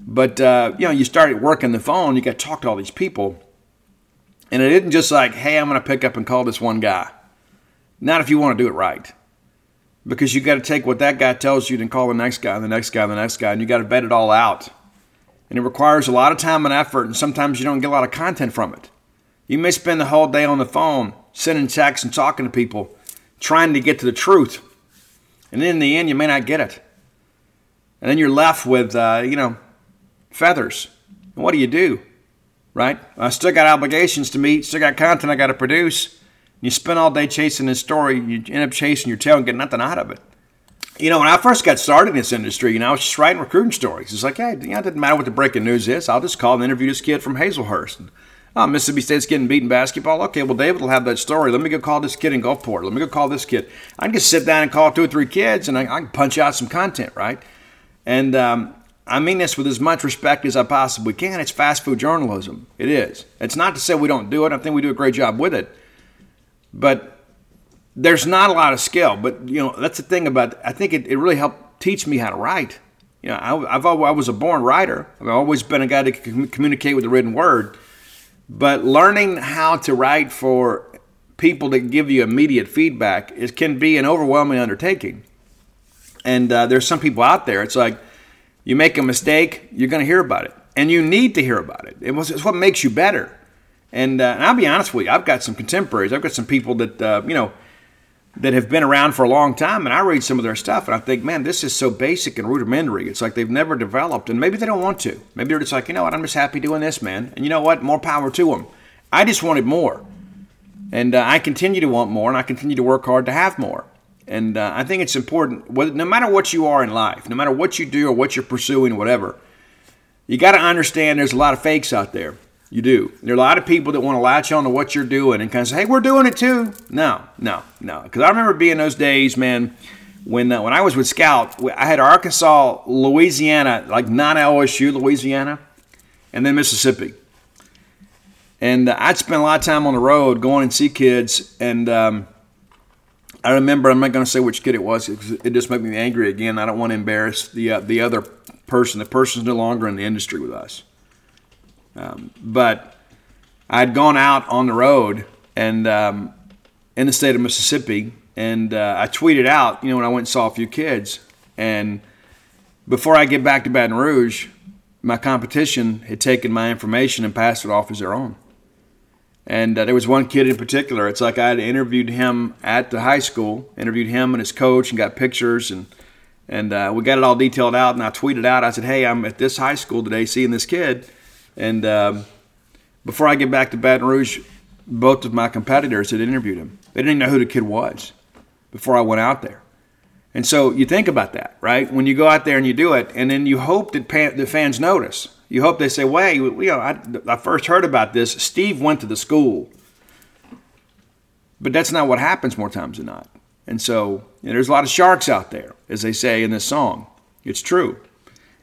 but uh, you know, you start working the phone, you got to talk to all these people, and it isn't just like, hey, I'm going to pick up and call this one guy. Not if you want to do it right, because you got to take what that guy tells you, and call the next guy, and the next guy, and the next guy, and you got to vet it all out. And it requires a lot of time and effort, and sometimes you don't get a lot of content from it. You may spend the whole day on the phone, sending texts and talking to people, trying to get to the truth. And in the end, you may not get it. And then you're left with, uh, you know, feathers. And what do you do? Right? I still got obligations to meet, still got content I got to produce. You spend all day chasing this story, you end up chasing your tail and get nothing out of it. You know, when I first got started in this industry, you know, I was just writing recruiting stories. It's like, hey, you know, it doesn't matter what the breaking news is. I'll just call and interview this kid from Hazlehurst. And Oh, Mississippi State's getting beaten basketball. Okay, well, David will have that story. Let me go call this kid in Gulfport. Let me go call this kid. I can just sit down and call two or three kids, and I, I can punch out some content, right? And um, I mean this with as much respect as I possibly can. It's fast food journalism. It is. It's not to say we don't do it. I think we do a great job with it. But there's not a lot of skill. But, you know, that's the thing about I think it, it really helped teach me how to write. You know, I, I've, I was a born writer. I've always been a guy to communicate with the written word. But learning how to write for people that give you immediate feedback it can be an overwhelming undertaking. And uh, there's some people out there, it's like you make a mistake, you're going to hear about it. And you need to hear about it. It was, it's what makes you better. And, uh, and, I'll be honest with you, I've got some contemporaries. I've got some people that, uh, you know, that have been around for a long time, and I read some of their stuff, and I think, man, this is so basic and rudimentary. It's like they've never developed, and maybe they don't want to. Maybe they're just like, you know what, I'm just happy doing this, man. And you know what, more power to them. I just wanted more, and uh, I continue to want more, and I continue to work hard to have more. And uh, I think it's important, no matter what you are in life, no matter what you do or what you're pursuing, whatever, you got to understand there's a lot of fakes out there. You do. There are a lot of people that want to latch on to what you're doing and kind of say, "Hey, we're doing it too." No, no, no. Because I remember being those days, man. When uh, when I was with Scout, I had Arkansas, Louisiana, like not LSU, Louisiana, and then Mississippi. And uh, I'd spend a lot of time on the road going and see kids. And um, I remember, I'm not going to say which kid it was it just made me angry again. I don't want to embarrass the uh, the other person. The person's no longer in the industry with us. Um, but I'd gone out on the road and um, in the state of Mississippi, and uh, I tweeted out, you know, when I went and saw a few kids, and before I get back to Baton Rouge, my competition had taken my information and passed it off as their own. And uh, there was one kid in particular. It's like I had interviewed him at the high school, interviewed him and his coach, and got pictures, and and uh, we got it all detailed out. And I tweeted out, I said, "Hey, I'm at this high school today, seeing this kid." And um, before I get back to Baton Rouge, both of my competitors had interviewed him. They didn't even know who the kid was before I went out there. And so you think about that, right? When you go out there and you do it, and then you hope that the fans notice. You hope they say, "Wait, you know, I, I first heard about this. Steve went to the school." But that's not what happens more times than not. And so you know, there's a lot of sharks out there, as they say in this song. It's true.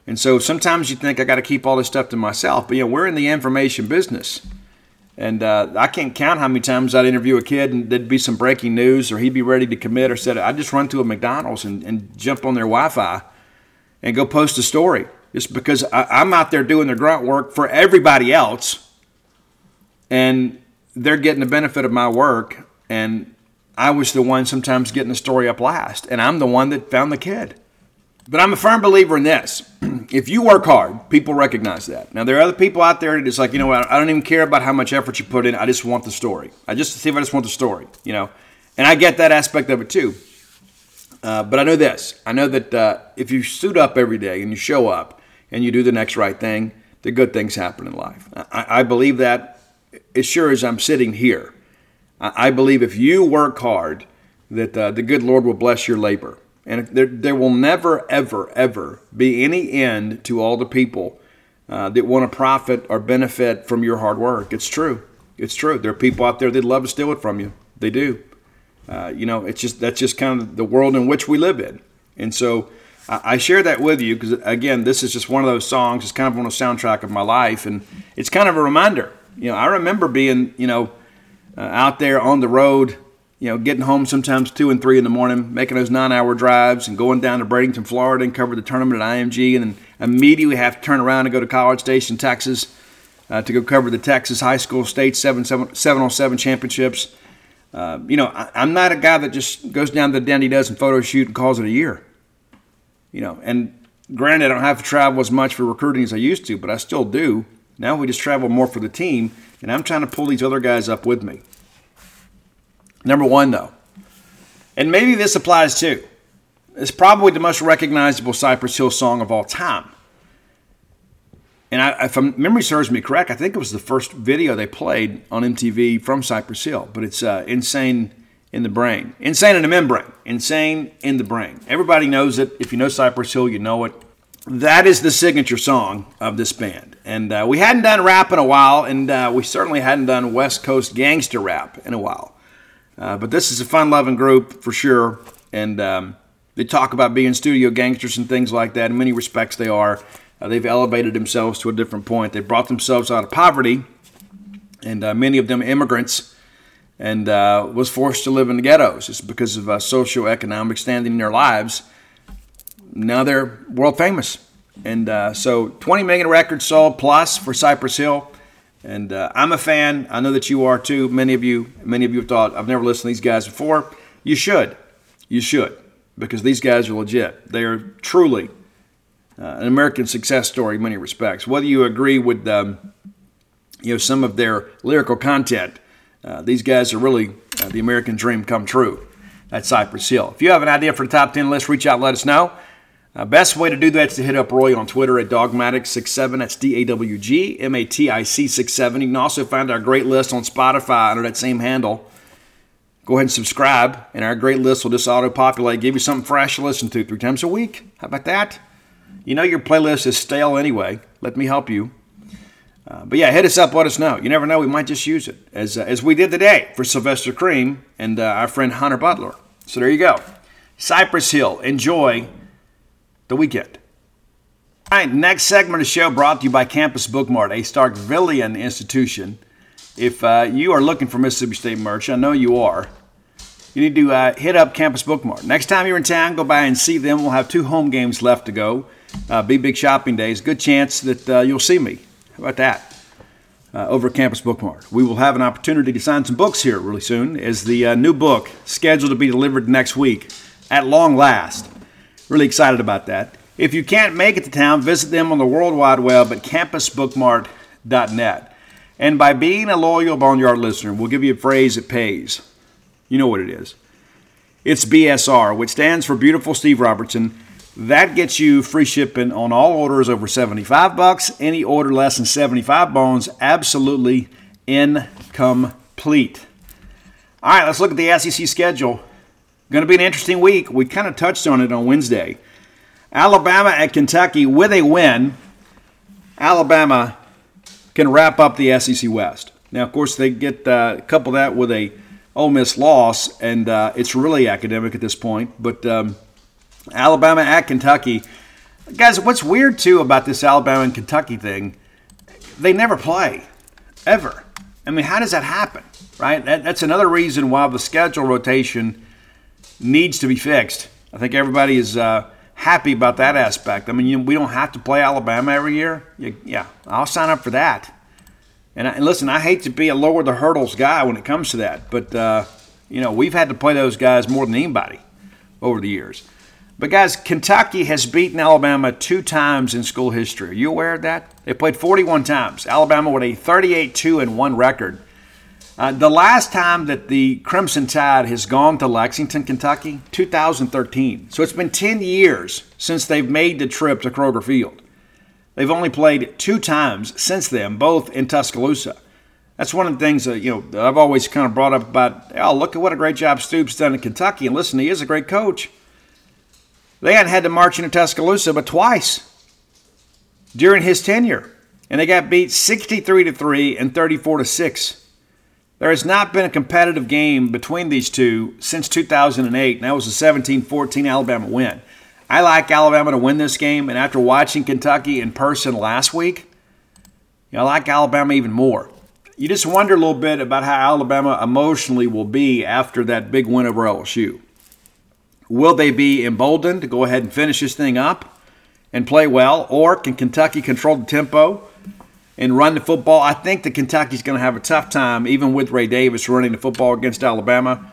And so sometimes you think I got to keep all this stuff to myself, but you know we're in the information business, and uh, I can't count how many times I'd interview a kid and there'd be some breaking news, or he'd be ready to commit, or said I just run to a McDonald's and, and jump on their Wi-Fi and go post a story, just because I, I'm out there doing the grunt work for everybody else, and they're getting the benefit of my work, and I was the one sometimes getting the story up last, and I'm the one that found the kid. But I'm a firm believer in this. [CLEARS THROAT] if you work hard, people recognize that. Now, there are other people out there that is like, you know what, I don't even care about how much effort you put in. I just want the story. I just see if I just want the story, you know. And I get that aspect of it too. Uh, but I know this. I know that uh, if you suit up every day and you show up and you do the next right thing, the good things happen in life. I, I believe that as sure as I'm sitting here. I, I believe if you work hard, that uh, the good Lord will bless your labor. And there, there will never, ever, ever be any end to all the people uh, that want to profit or benefit from your hard work. It's true. It's true. There are people out there that love to steal it from you. They do. Uh, you know, it's just that's just kind of the world in which we live in. And so I, I share that with you because again, this is just one of those songs. It's kind of on the soundtrack of my life, and it's kind of a reminder. You know, I remember being you know uh, out there on the road you know, getting home sometimes two and three in the morning, making those nine-hour drives, and going down to Bradenton, Florida, and cover the tournament at IMG, and then immediately have to turn around and go to College Station, Texas, uh, to go cover the Texas High School State 7, 7, 707 championships. Uh, you know, I, am not a guy that just goes down to the den he does and photo shoot and calls it a year. You know, and granted, I don't have to travel as much for recruiting as I used to, but I still do. Now we just travel more for the team, and I'm trying to pull these other guys up with me. Number one, though, and maybe this applies too, it's probably the most recognizable Cypress Hill song of all time. And I, if memory serves me correct, I think it was the first video they played on MTV from Cypress Hill. But it's uh, Insane in the Brain. Insane in the Membrane. Insane in the Brain. Everybody knows it. If you know Cypress Hill, you know it. That is the signature song of this band. And uh, we hadn't done rap in a while, and uh, we certainly hadn't done West Coast gangster rap in a while. Uh, but this is a fun loving group for sure. And um, they talk about being studio gangsters and things like that. In many respects, they are. Uh, they've elevated themselves to a different point. They brought themselves out of poverty, and uh, many of them immigrants, and uh, was forced to live in the ghettos just because of uh, socioeconomic standing in their lives. Now they're world famous. And uh, so 20 million records sold plus for Cypress Hill. And uh, I'm a fan. I know that you are too. Many of you, many of you have thought, I've never listened to these guys before. You should. You should. Because these guys are legit. They are truly uh, an American success story in many respects. Whether you agree with um, you know some of their lyrical content, uh, these guys are really uh, the American dream come true. That's Cypress Hill. If you have an idea for the top 10 list, reach out let us know. Uh, best way to do that is to hit up Roy on Twitter at Dawgmatic67. That's D A W G M A T I C 67. You can also find our great list on Spotify under that same handle. Go ahead and subscribe, and our great list will just auto populate, give you something fresh to listen to three times a week. How about that? You know your playlist is stale anyway. Let me help you. Uh, but yeah, hit us up, let us know. You never know, we might just use it, as, uh, as we did today for Sylvester Cream and uh, our friend Hunter Butler. So there you go. Cypress Hill, enjoy the weekend. All right, next segment of the show brought to you by Campus Bookmart, a Starkvillian institution. If uh, you are looking for Mississippi State merch, I know you are, you need to uh, hit up Campus Bookmart. Next time you're in town, go by and see them. We'll have two home games left to go. Uh, be big shopping days. Good chance that uh, you'll see me. How about that? Uh, over at Campus Bookmart. We will have an opportunity to sign some books here really soon as the uh, new book scheduled to be delivered next week at long last. Really excited about that. If you can't make it to town, visit them on the World Wide Web at campusbookmart.net. And by being a loyal Boneyard listener, we'll give you a phrase that pays. You know what it is. It's BSR, which stands for Beautiful Steve Robertson. That gets you free shipping on all orders over 75 bucks. Any order less than 75 bones, absolutely incomplete. All right, let's look at the SEC schedule. Going to be an interesting week. We kind of touched on it on Wednesday. Alabama at Kentucky with a win. Alabama can wrap up the SEC West. Now, of course, they get uh, couple that with a Ole Miss loss, and uh, it's really academic at this point. But um, Alabama at Kentucky, guys. What's weird too about this Alabama and Kentucky thing? They never play, ever. I mean, how does that happen? Right? That, that's another reason why the schedule rotation needs to be fixed. I think everybody is uh, happy about that aspect. I mean, you, we don't have to play Alabama every year. You, yeah, I'll sign up for that. And, I, and, listen, I hate to be a lower the hurdles guy when it comes to that, but uh, you know we've had to play those guys more than anybody over the years. But guys, Kentucky has beaten Alabama two times in school history. Are you aware of that? They played 41 times. Alabama with a 38-2 and one record. Uh, the last time that the Crimson Tide has gone to Lexington, Kentucky, 2013. So it's been 10 years since they've made the trip to Kroger Field. They've only played two times since then, both in Tuscaloosa. That's one of the things that you know I've always kind of brought up about. Oh, look at what a great job Stoops done in Kentucky, and listen, he is a great coach. They hadn't had to march into Tuscaloosa but twice during his tenure, and they got beat 63 to three and 34 to six. There has not been a competitive game between these two since 2008, and that was a 17 14 Alabama win. I like Alabama to win this game, and after watching Kentucky in person last week, you know, I like Alabama even more. You just wonder a little bit about how Alabama emotionally will be after that big win over LSU. Will they be emboldened to go ahead and finish this thing up and play well, or can Kentucky control the tempo? And run the football. I think that Kentucky's going to have a tough time, even with Ray Davis running the football against Alabama.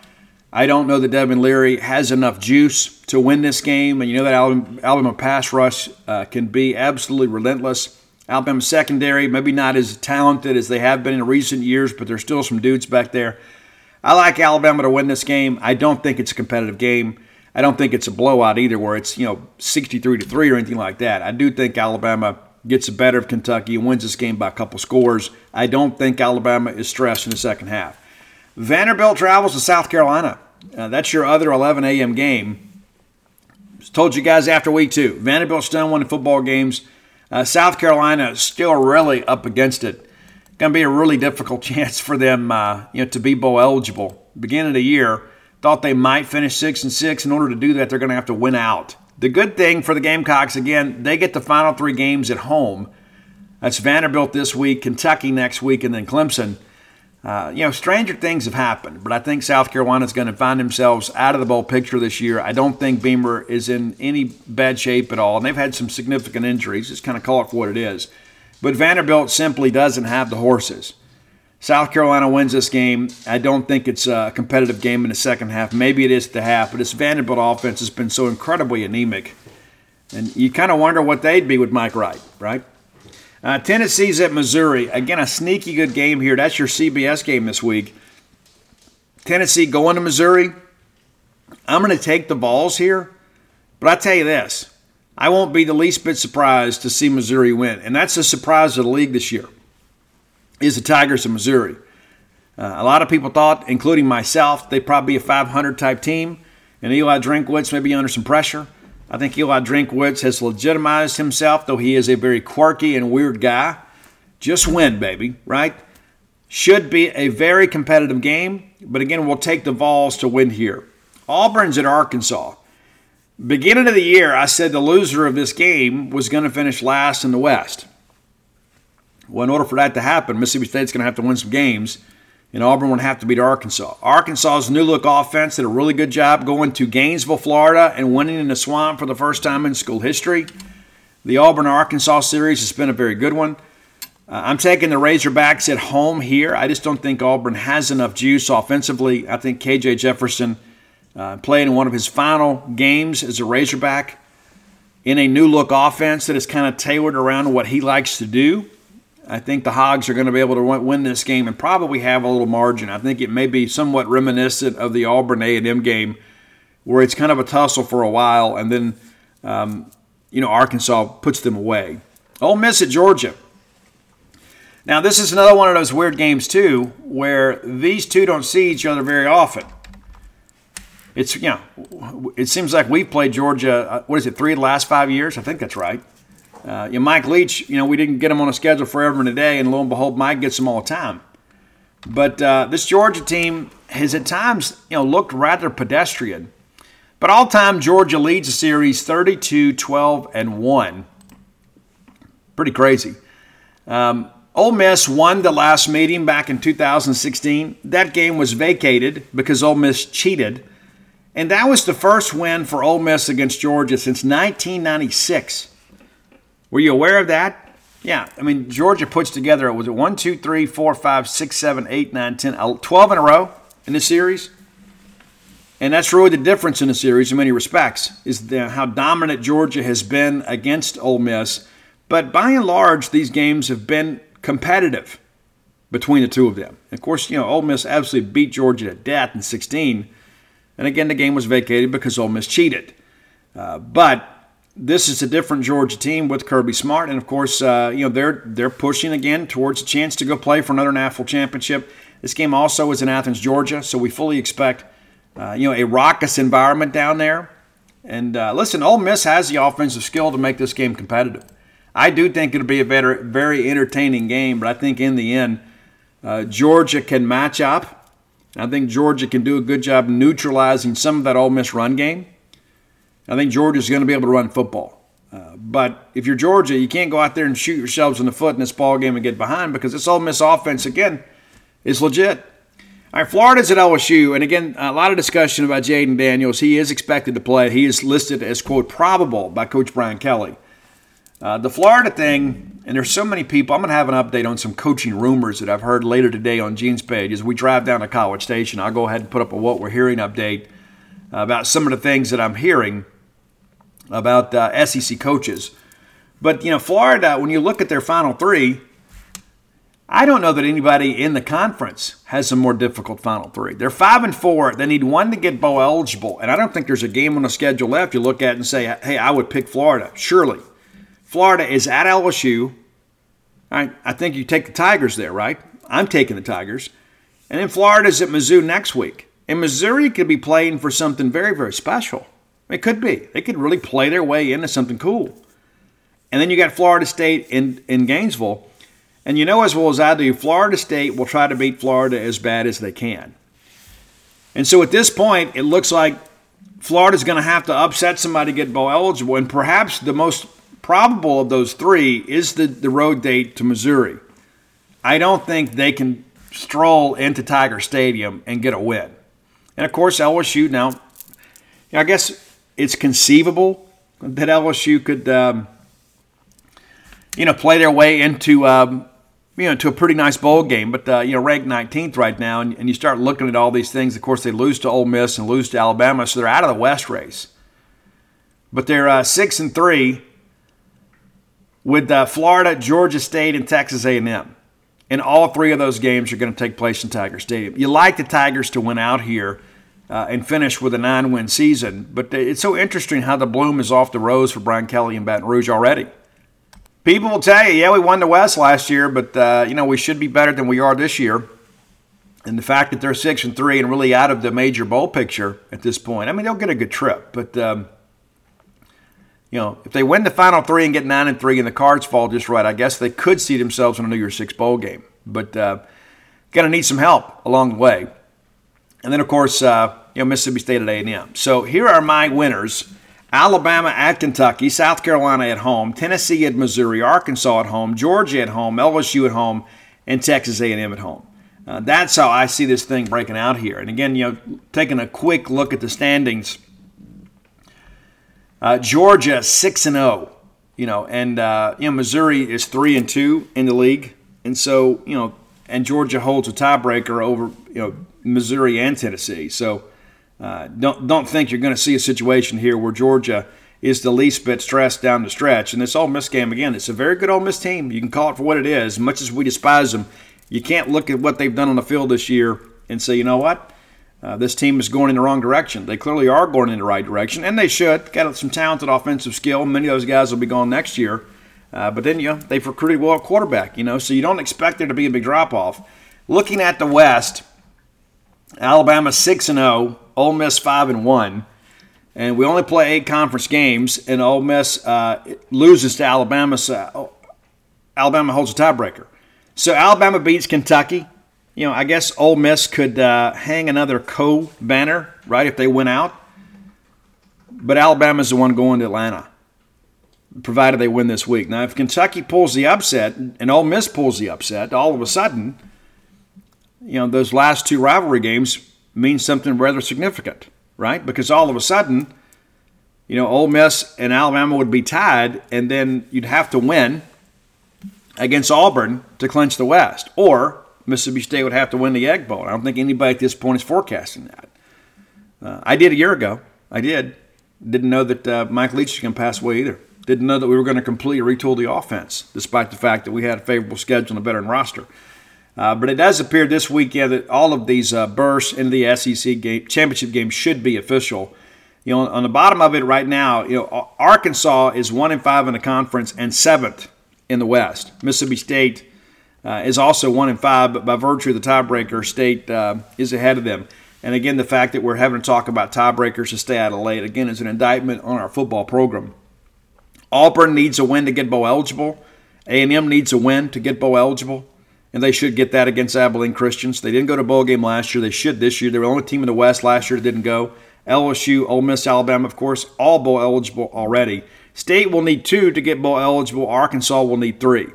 I don't know that Devin Leary has enough juice to win this game, and you know that Alabama, pass rush uh, can be absolutely relentless. Alabama secondary, maybe not as talented as they have been in recent years, but there's still some dudes back there. I like Alabama to win this game. I don't think it's a competitive game. I don't think it's a blowout either, where it's you know 63 to three or anything like that. I do think Alabama gets the better of Kentucky and wins this game by a couple scores. I don't think Alabama is stressed in the second half. Vanderbilt travels to South Carolina. Uh, that's your other 11 a.m. game. Told you guys after week two, Vanderbilt's done winning football games. Uh, South Carolina is still really up against it. Going to be a really difficult [LAUGHS] chance for them, uh, you know, to be bowl eligible. Beginning of the year, thought they might finish six and six. In order to do that, they're going to have to win out. The good thing for the Gamecocks again, they get the final three games at home. That's Vanderbilt this week, Kentucky next week, and then Clemson. Uh, you know, stranger things have happened, but I think South Carolina is going to find themselves out of the bowl picture this year. I don't think Beamer is in any bad shape at all, and they've had some significant injuries. Just kind of call it for what it is. But Vanderbilt simply doesn't have the horses. South Carolina wins this game. I don't think it's a competitive game in the second half. Maybe it is at the half, but this Vanderbilt offense has been so incredibly anemic. And you kind of wonder what they'd be with Mike Wright, right? Uh, Tennessee's at Missouri. Again, a sneaky good game here. That's your CBS game this week. Tennessee going to Missouri. I'm going to take the Vols here, but I tell you this I won't be the least bit surprised to see Missouri win. And that's a surprise of the league this year, is the Tigers of Missouri. Uh, a lot of people thought, including myself, they'd probably be a 500 type team, and Eli Drinkwitz may be under some pressure. I think Eli Drinkwitz has legitimized himself, though he is a very quirky and weird guy. Just win, baby, right? Should be a very competitive game, but again, we'll take the Vols to win here. Auburn's at Arkansas. Beginning of the year, I said the loser of this game was going to finish last in the West. Well, in order for that to happen, Mississippi State's going to have to win some games and Auburn would have to beat Arkansas. Arkansas's new look offense did a really good job going to Gainesville, Florida, and winning in the swamp for the first time in school history. The Auburn Arkansas series has been a very good one. Uh, I'm taking the Razorbacks at home here. I just don't think Auburn has enough juice offensively. I think KJ Jefferson uh, played in one of his final games as a Razorback in a new look offense that is kind of tailored around what he likes to do. I think the Hogs are going to be able to win this game and probably have a little margin. I think it may be somewhat reminiscent of the Auburn A&M game, where it's kind of a tussle for a while, and then um, you know Arkansas puts them away. Ole Miss at Georgia. Now this is another one of those weird games too, where these two don't see each other very often. It's you know, it seems like we've played Georgia. Uh, what is it? Three of the last five years? I think that's right. Uh, Mike Leach, you know, we didn't get him on a schedule forever and a day, and lo and behold, Mike gets him all the time. But uh, this Georgia team has at times, you know, looked rather pedestrian. But all time, Georgia leads the series 32 12 and 1. Pretty crazy. Um, Ole Miss won the last meeting back in 2016. That game was vacated because Ole Miss cheated. And that was the first win for Ole Miss against Georgia since 1996. Were you aware of that? Yeah, I mean, Georgia puts together, was it 1, 2, 3, 4, 5, 6, 7, 8, 9, 10, 12 in a row in the series? And that's really the difference in the series in many respects, is the, how dominant Georgia has been against Ole Miss. But by and large, these games have been competitive between the two of them. Of course, you know, Ole Miss absolutely beat Georgia to death in 16. And again, the game was vacated because Ole Miss cheated. Uh, but this is a different Georgia team with Kirby Smart, and of course, uh, you know they're they're pushing again towards a chance to go play for another national championship. This game also is in Athens, Georgia, so we fully expect uh, you know a raucous environment down there. And uh, listen, Ole Miss has the offensive skill to make this game competitive. I do think it'll be a very very entertaining game, but I think in the end, uh, Georgia can match up. I think Georgia can do a good job neutralizing some of that Ole Miss run game. I think Georgia's going to be able to run football. Uh, but if you're Georgia, you can't go out there and shoot yourselves in the foot in this ball game and get behind because this Ole Miss offense again is legit. All right, Florida's at LSU, and again, a lot of discussion about Jayden Daniels. He is expected to play. He is listed as quote probable by Coach Brian Kelly. Uh, the Florida thing, and there's so many people. I'm going to have an update on some coaching rumors that I've heard later today on Gene's page. As we drive down to College Station, I'll go ahead and put up a what we're hearing update about some of the things that I'm hearing about uh, SEC coaches. But, you know, Florida, when you look at their final three, I don't know that anybody in the conference has a more difficult final three. They're five and four. They need one to get bowl eligible, and I don't think there's a game on the schedule left. You look at and say, "Hey, I would pick Florida." Surely, Florida is at LSU. I, I think you take the Tigers there, right? I'm taking the Tigers, and then Florida's at Mizzou next week, and Missouri could be playing for something very, very special. It could be. They could really play their way into something cool. And then you got Florida State in, in Gainesville. And you know as well as I do, Florida State will try to beat Florida as bad as they can. And so at this point, it looks like Florida's going to have to upset somebody to get bowl eligible. And perhaps the most probable of those three is the, the road date to Missouri. I don't think they can stroll into Tiger Stadium and get a win. And of course, LSU now, I guess it's conceivable that LSU could, um, you know, play their way into, um, you know, to a pretty nice bowl game. But uh, you know, ranked 19th right now, and, and you start looking at all these things. Of course, they lose to Ole Miss and lose to Alabama, so they're out of the West race. But they're uh, six and three with uh, Florida, Georgia State, and Texas A&M. And all three of those games are going to take place in Tiger Stadium. You like the Tigers to win out here uh, and finish with a nine win season, but it's so interesting how the bloom is off the rose for Brian Kelly and Baton Rouge already. People will tell you, yeah, we won the West last year, but uh, you know we should be better than we are this year. And the fact that they're six and three and really out of the major bowl picture at this point, I mean they'll get a good trip, but um, you know if they win the final three and get nine and three and the cards fall just right, I guess they could see themselves in a New Year's Six bowl game. But uh, to need some help along the way. And then, of course, uh, you know, Mississippi State at A&M. So here are my winners. Alabama at Kentucky, South Carolina at home, Tennessee at Missouri, Arkansas at home, Georgia at home, LSU at home, and Texas A&M at home. Uh, that's how I see this thing breaking out here. And again, you know, taking a quick look at the standings, uh, Georgia six and zero, you know, and uh, you know Missouri is three and two in the league, and so you know, and Georgia holds a tiebreaker over you know Missouri and Tennessee. So uh, don't don't think you're going to see a situation here where Georgia is the least bit stressed down the stretch. And this Ole Miss game again, it's a very good Ole Miss team. You can call it for what it is. As much as we despise them, you can't look at what they've done on the field this year and say, you know what, uh, this team is going in the wrong direction. They clearly are going in the right direction, and they should. Got some talented offensive skill. Many of those guys will be gone next year. Uh, but then, you know, they've recruited well at quarterback, you know, so you don't expect there to be a big drop off. Looking at the West, Alabama 6 and 0, Ole Miss 5 and 1. And we only play eight conference games, and Ole Miss uh, loses to Alabama. So Alabama holds a tiebreaker. So Alabama beats Kentucky. You know, I guess Ole Miss could uh, hang another co banner, right, if they win out. But Alabama's the one going to Atlanta, provided they win this week. Now, if Kentucky pulls the upset and Ole Miss pulls the upset, all of a sudden, you know, those last two rivalry games mean something rather significant, right? Because all of a sudden, you know, Ole Miss and Alabama would be tied, and then you'd have to win against Auburn to clinch the West, or Mississippi State would have to win the Egg Bowl. I don't think anybody at this point is forecasting that. Uh, I did a year ago. I did. Didn't know that uh, Mike Leach was going to pass away either. Didn't know that we were going to completely retool the offense, despite the fact that we had a favorable schedule and a veteran roster. Uh, but it does appear this weekend that all of these uh, bursts in the SEC game, championship game should be official. You know, on the bottom of it right now, you know, Arkansas is one in five in the conference and seventh in the West. Mississippi State uh, is also one in five, but by virtue of the tiebreaker, State uh, is ahead of them. And again, the fact that we're having to talk about tiebreakers to stay out of late again is an indictment on our football program. Auburn needs a win to get bowl eligible. A&M needs a win to get bowl eligible and they should get that against Abilene Christians. They didn't go to bowl game last year. They should this year. They were the only team in the West last year that didn't go. LSU, Ole Miss, Alabama, of course, all bowl eligible already. State will need two to get bowl eligible. Arkansas will need three.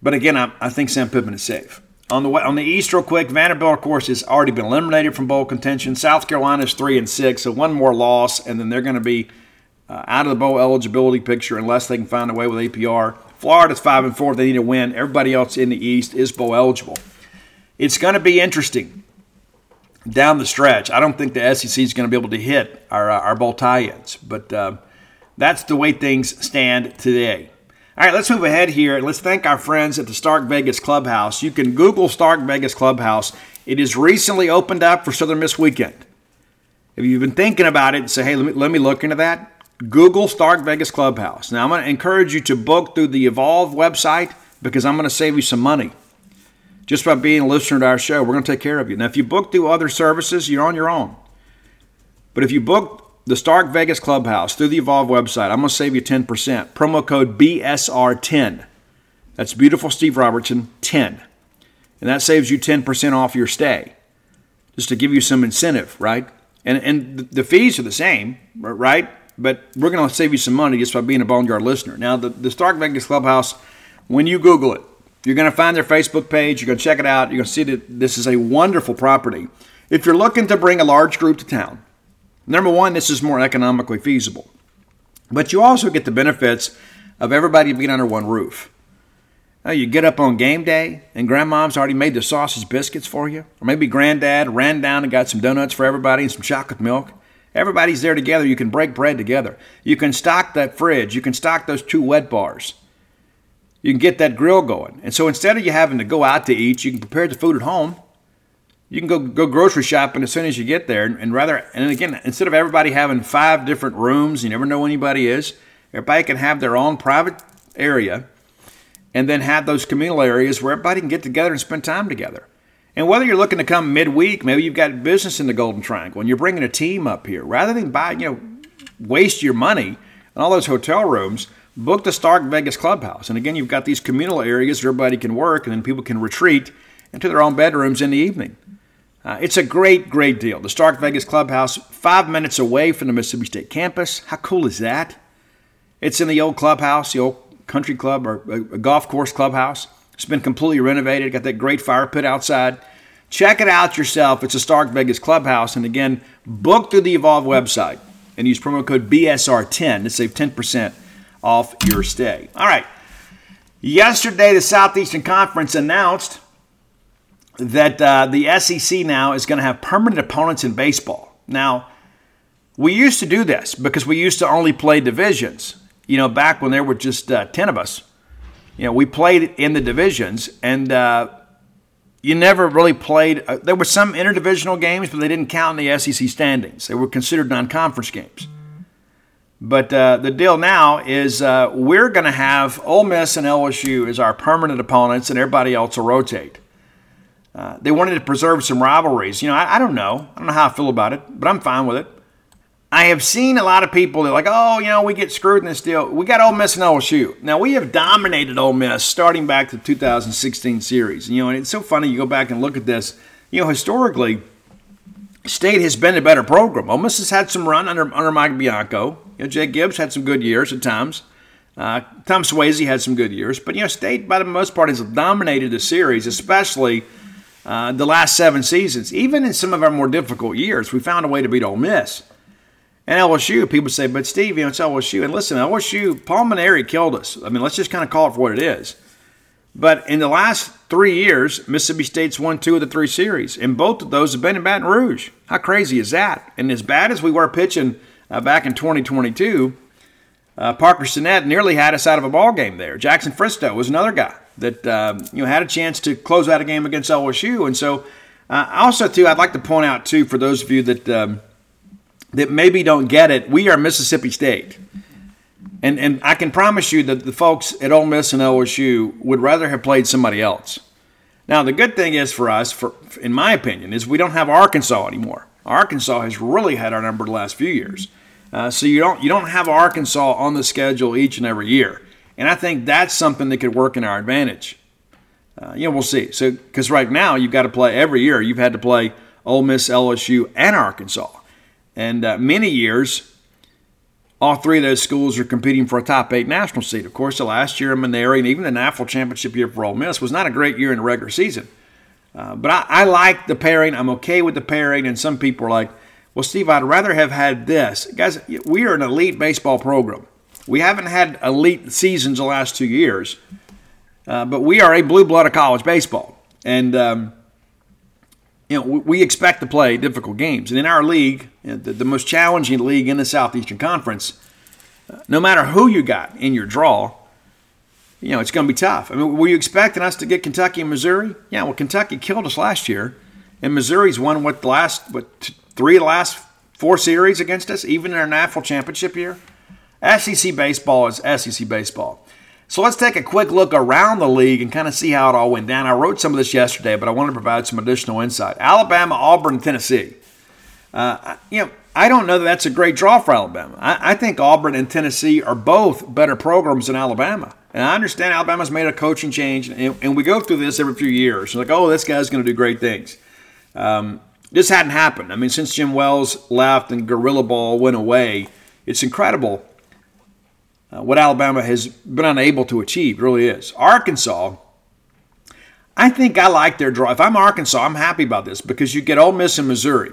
But again, I, I think Sam Pittman is safe. On the on the East, real quick, Vanderbilt, of course, has already been eliminated from bowl contention. South Carolina is three and six, so one more loss, and then they're going to be uh, out of the bowl eligibility picture unless they can find a way with APR. Florida's five and four. They need to win. Everybody else in the East is bowl eligible. It's going to be interesting down the stretch. I don't think the SEC is going to be able to hit our uh, our bowl tie-ins, but uh, that's the way things stand today. All right, let's move ahead here. and Let's thank our friends at the Stark Vegas Clubhouse. You can Google Stark Vegas Clubhouse. It is recently opened up for Southern Miss Weekend. If you've been thinking about it, say, hey, let me, let me look into that. Google Stark Vegas Clubhouse. Now, I'm going to encourage you to book through the Evolve website because I'm going to save you some money. Just by being a listener to our show, we're going to take care of you. Now, if you book through other services, you're on your own. But if you book the Stark Vegas Clubhouse through the Evolve website. I'm going to save you 10%. Promo code BSR10. That's beautiful Steve Robertson 10. And that saves you 10% off your stay. Just to give you some incentive, right? And and the fees are the same, right? But we're going to save you some money just by being a Boneyard listener. Now, the, the Stark Vegas Clubhouse, when you Google it, you're going to find their Facebook page. You're going to check it out. You're going to see that this is a wonderful property. If you're looking to bring a large group to town, number one, this is more economically feasible. But you also get the benefits of everybody being under one roof. Now you get up on game day and grandmom's already made the sausage biscuits for you. Or maybe granddad ran down and got some donuts for everybody and some chocolate milk. Everybody's there together. You can break bread together. You can stock that fridge. You can stock those two wet bars. You can get that grill going. And so instead of you having to go out to eat, you can prepare the food at home. You can go go grocery shopping as soon as you get there, and rather, and again, instead of everybody having five different rooms, you never know anybody is. Everybody can have their own private area, and then have those communal areas where everybody can get together and spend time together. And whether you're looking to come midweek, maybe you've got business in the Golden Triangle and you're bringing a team up here, rather than buy, you know, waste your money on all those hotel rooms, book the Stark Vegas Clubhouse. And again, you've got these communal areas where everybody can work and then people can retreat into their own bedrooms in the evening. Uh, it's a great, great deal. The Stark Vegas Clubhouse, five minutes away from the Mississippi State campus. How cool is that? It's in the old clubhouse, the old country club or a golf course clubhouse. It's been completely renovated. Got that great fire pit outside. Check it out yourself. It's a Stark Vegas Clubhouse. And again, book through the Evolve website and use promo code BSR10 to save 10% off your stay. All right. Yesterday, the Southeastern Conference announced that uh, the SEC now is going to have permanent opponents in baseball. Now, we used to do this because we used to only play divisions, you know, back when there were just uh, 10 of us you know, we played in the divisions, and uh, you never really played. Uh, there were some interdivisional games, but they didn't count in the SEC standings. They were considered non-conference games. But uh, the deal now is uh, we're going to have Ole Miss and LSU as our permanent opponents, and everybody else will rotate. Uh, they wanted to preserve some rivalries. You know, I, I don't know. I don't know how I feel about it, but I'm fine with it. I have seen a lot of people that are like, oh, you know, we get screwed in this deal. We got Ole Miss and LSU. Now we have dominated Ole Miss starting back to the 2016 series. You know, and it's so funny. You go back and look at this. You know, historically, State has been a better program. Ole Miss has had some run under under Mike Bianco. You know, Jake Gibbs had some good years at times. Uh, Tom Swayze had some good years, but you know, State by the most part has dominated the series, especially uh, the last seven seasons. Even in some of our more difficult years, we found a way to beat Ole Miss. And LSU, people say, but Steve, you know, it's LSU. And listen, LSU, Paul Mainieri killed us. I mean, let's just kind of call it for what it is. But in the last three years, Mississippi State's won two of the three series, and both of those have been in Baton Rouge. How crazy is that? And as bad as we were pitching uh, back in 2022, uh, Parker Stinnett nearly had us out of a ball game there. Jackson Fristoe was another guy that um, you know had a chance to close out a game against LSU, and so uh, also too, I'd like to point out too for those of you that um, that maybe don't get it, we are Mississippi State. And, and I can promise you that the folks at Ole Miss and LSU would rather have played somebody else. Now, the good thing is for us, for, in my opinion, is we don't have Arkansas anymore. Arkansas has really had our number the last few years. Uh, so you don't you don't have Arkansas on the schedule each and every year, and I think that's something that could work in our advantage. Uh, you know, we'll see. So because right now you've got to play every year. You've had to play Ole Miss, LSU, and Arkansas. And uh, many years, all three of those schools are competing for a top eight national seed. Of course, the last year in Mainieri and even the NAFL championship year for Ole Miss was not a great year in the regular season. Uh, but I, I like the pairing. I'm okay with the pairing. And some people are like, well, Steve, I'd rather have had this. Guys, we are an elite baseball program. We haven't had elite seasons the last two years, uh, but we are a blue blood of college baseball. And um, you know, we expect to play difficult games. And in our league, the, most challenging league in the Southeastern Conference, uh, no matter who you got in your draw, you know, it's going to be tough. I mean, were you expecting us to get Kentucky and Missouri? Yeah, well, Kentucky killed us last year, and Missouri's won what the last what three of the last four series against us, even in our NAFL championship year. SEC baseball is SEC baseball. So let's take a quick look around the league and kind of see how it all went down. I wrote some of this yesterday, but I want to provide some additional insight. Alabama, Auburn, Tennessee. Uh, you know, I don't know that that's a great draw for Alabama. I, I, think Auburn and Tennessee are both better programs than Alabama. And I understand Alabama's made a coaching change, and, and we go through this every few years. Like, oh, this guy's going to do great things. Um, this hadn't happened. I mean, since Jim Wells left and Gorilla Ball went away, it's incredible uh, what Alabama has been unable to achieve. Really is. Arkansas, I think I like their draw. If I'm Arkansas, I'm happy about this because you get Ole Miss and Missouri.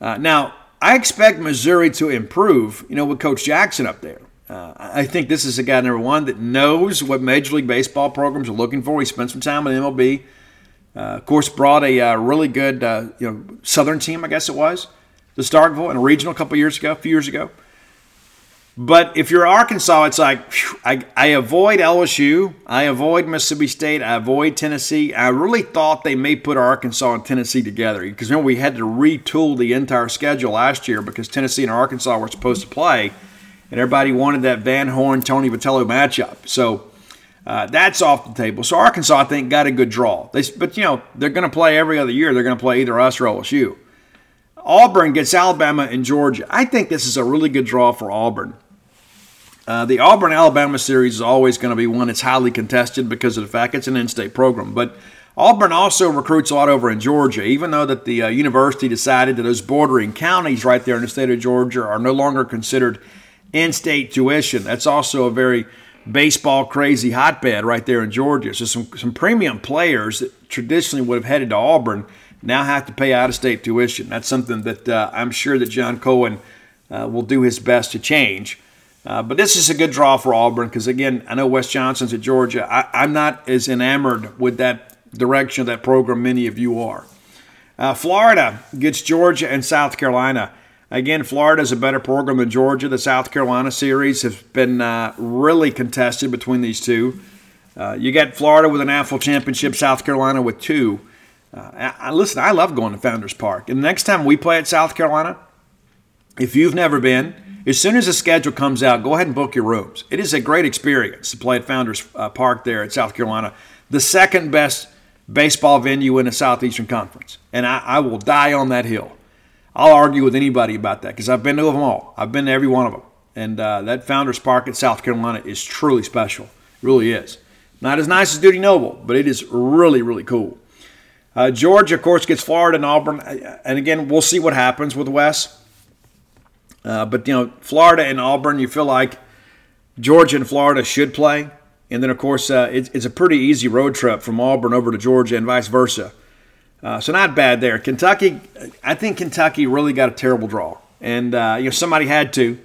Uh, now, I expect Missouri to improve, you know, with Coach Jackson up there. Uh, I think this is a guy, number one, that knows what Major League Baseball programs are looking for. He spent some time in MLB. Uh, of course, brought a uh, really good, uh, you know, Southern team, I guess it was, to Starkville in a regional a couple years ago, a few years ago. But if you're Arkansas, it's like whew, I, I avoid LSU, I avoid Mississippi State, I avoid Tennessee. I really thought they may put Arkansas and Tennessee together because remember we had to retool the entire schedule last year because Tennessee and Arkansas were supposed to play, and everybody wanted that Van Horn Tony Vitello matchup. So uh, that's off the table. So Arkansas, I think, got a good draw. They, but you know they're going to play every other year. They're going to play either us or LSU. Auburn gets Alabama and Georgia. I think this is a really good draw for Auburn. Uh, the Auburn Alabama series is always going to be one that's highly contested because of the fact it's an in-state program. But Auburn also recruits a lot over in Georgia, even though that the uh, university decided that those bordering counties right there in the state of Georgia are no longer considered in-state tuition. That's also a very baseball crazy hotbed right there in Georgia. So some some premium players that traditionally would have headed to Auburn now have to pay out-of-state tuition. That's something that uh, I'm sure that John Cohen uh, will do his best to change. Uh, but this is a good draw for Auburn because, again, I know Wes Johnson's at Georgia. I, am not as enamored with that direction of that program many of you are. Uh, Florida gets Georgia and South Carolina. Again, Florida is a better program than Georgia. The South Carolina series has been uh, really contested between these two. Uh, you got Florida with an national championship, South Carolina with two. Uh, I, listen, I love going to Founders Park. And the next time we play at South Carolina, if you've never been, as soon as the schedule comes out, go ahead and book your rooms. It is a great experience to play at Founders uh, Park there at South Carolina, the second best baseball venue in the Southeastern Conference. And I, I will die on that hill. I'll argue with anybody about that because I've been to them all. I've been to every one of them. And uh, that Founders Park at South Carolina is truly special. It really is. Not as nice as Dudy Noble, but it is really, really cool. Uh, Georgia, of course, gets Florida and Auburn. And again, we'll see what happens with Wes. Uh, but you know, Florida and Auburn, you feel like Georgia and Florida should play, and then of course uh, it's, it's, a pretty easy road trip from Auburn over to Georgia and vice versa. Uh, so not bad there. Kentucky, I think Kentucky really got a terrible draw, and uh, you know somebody had to.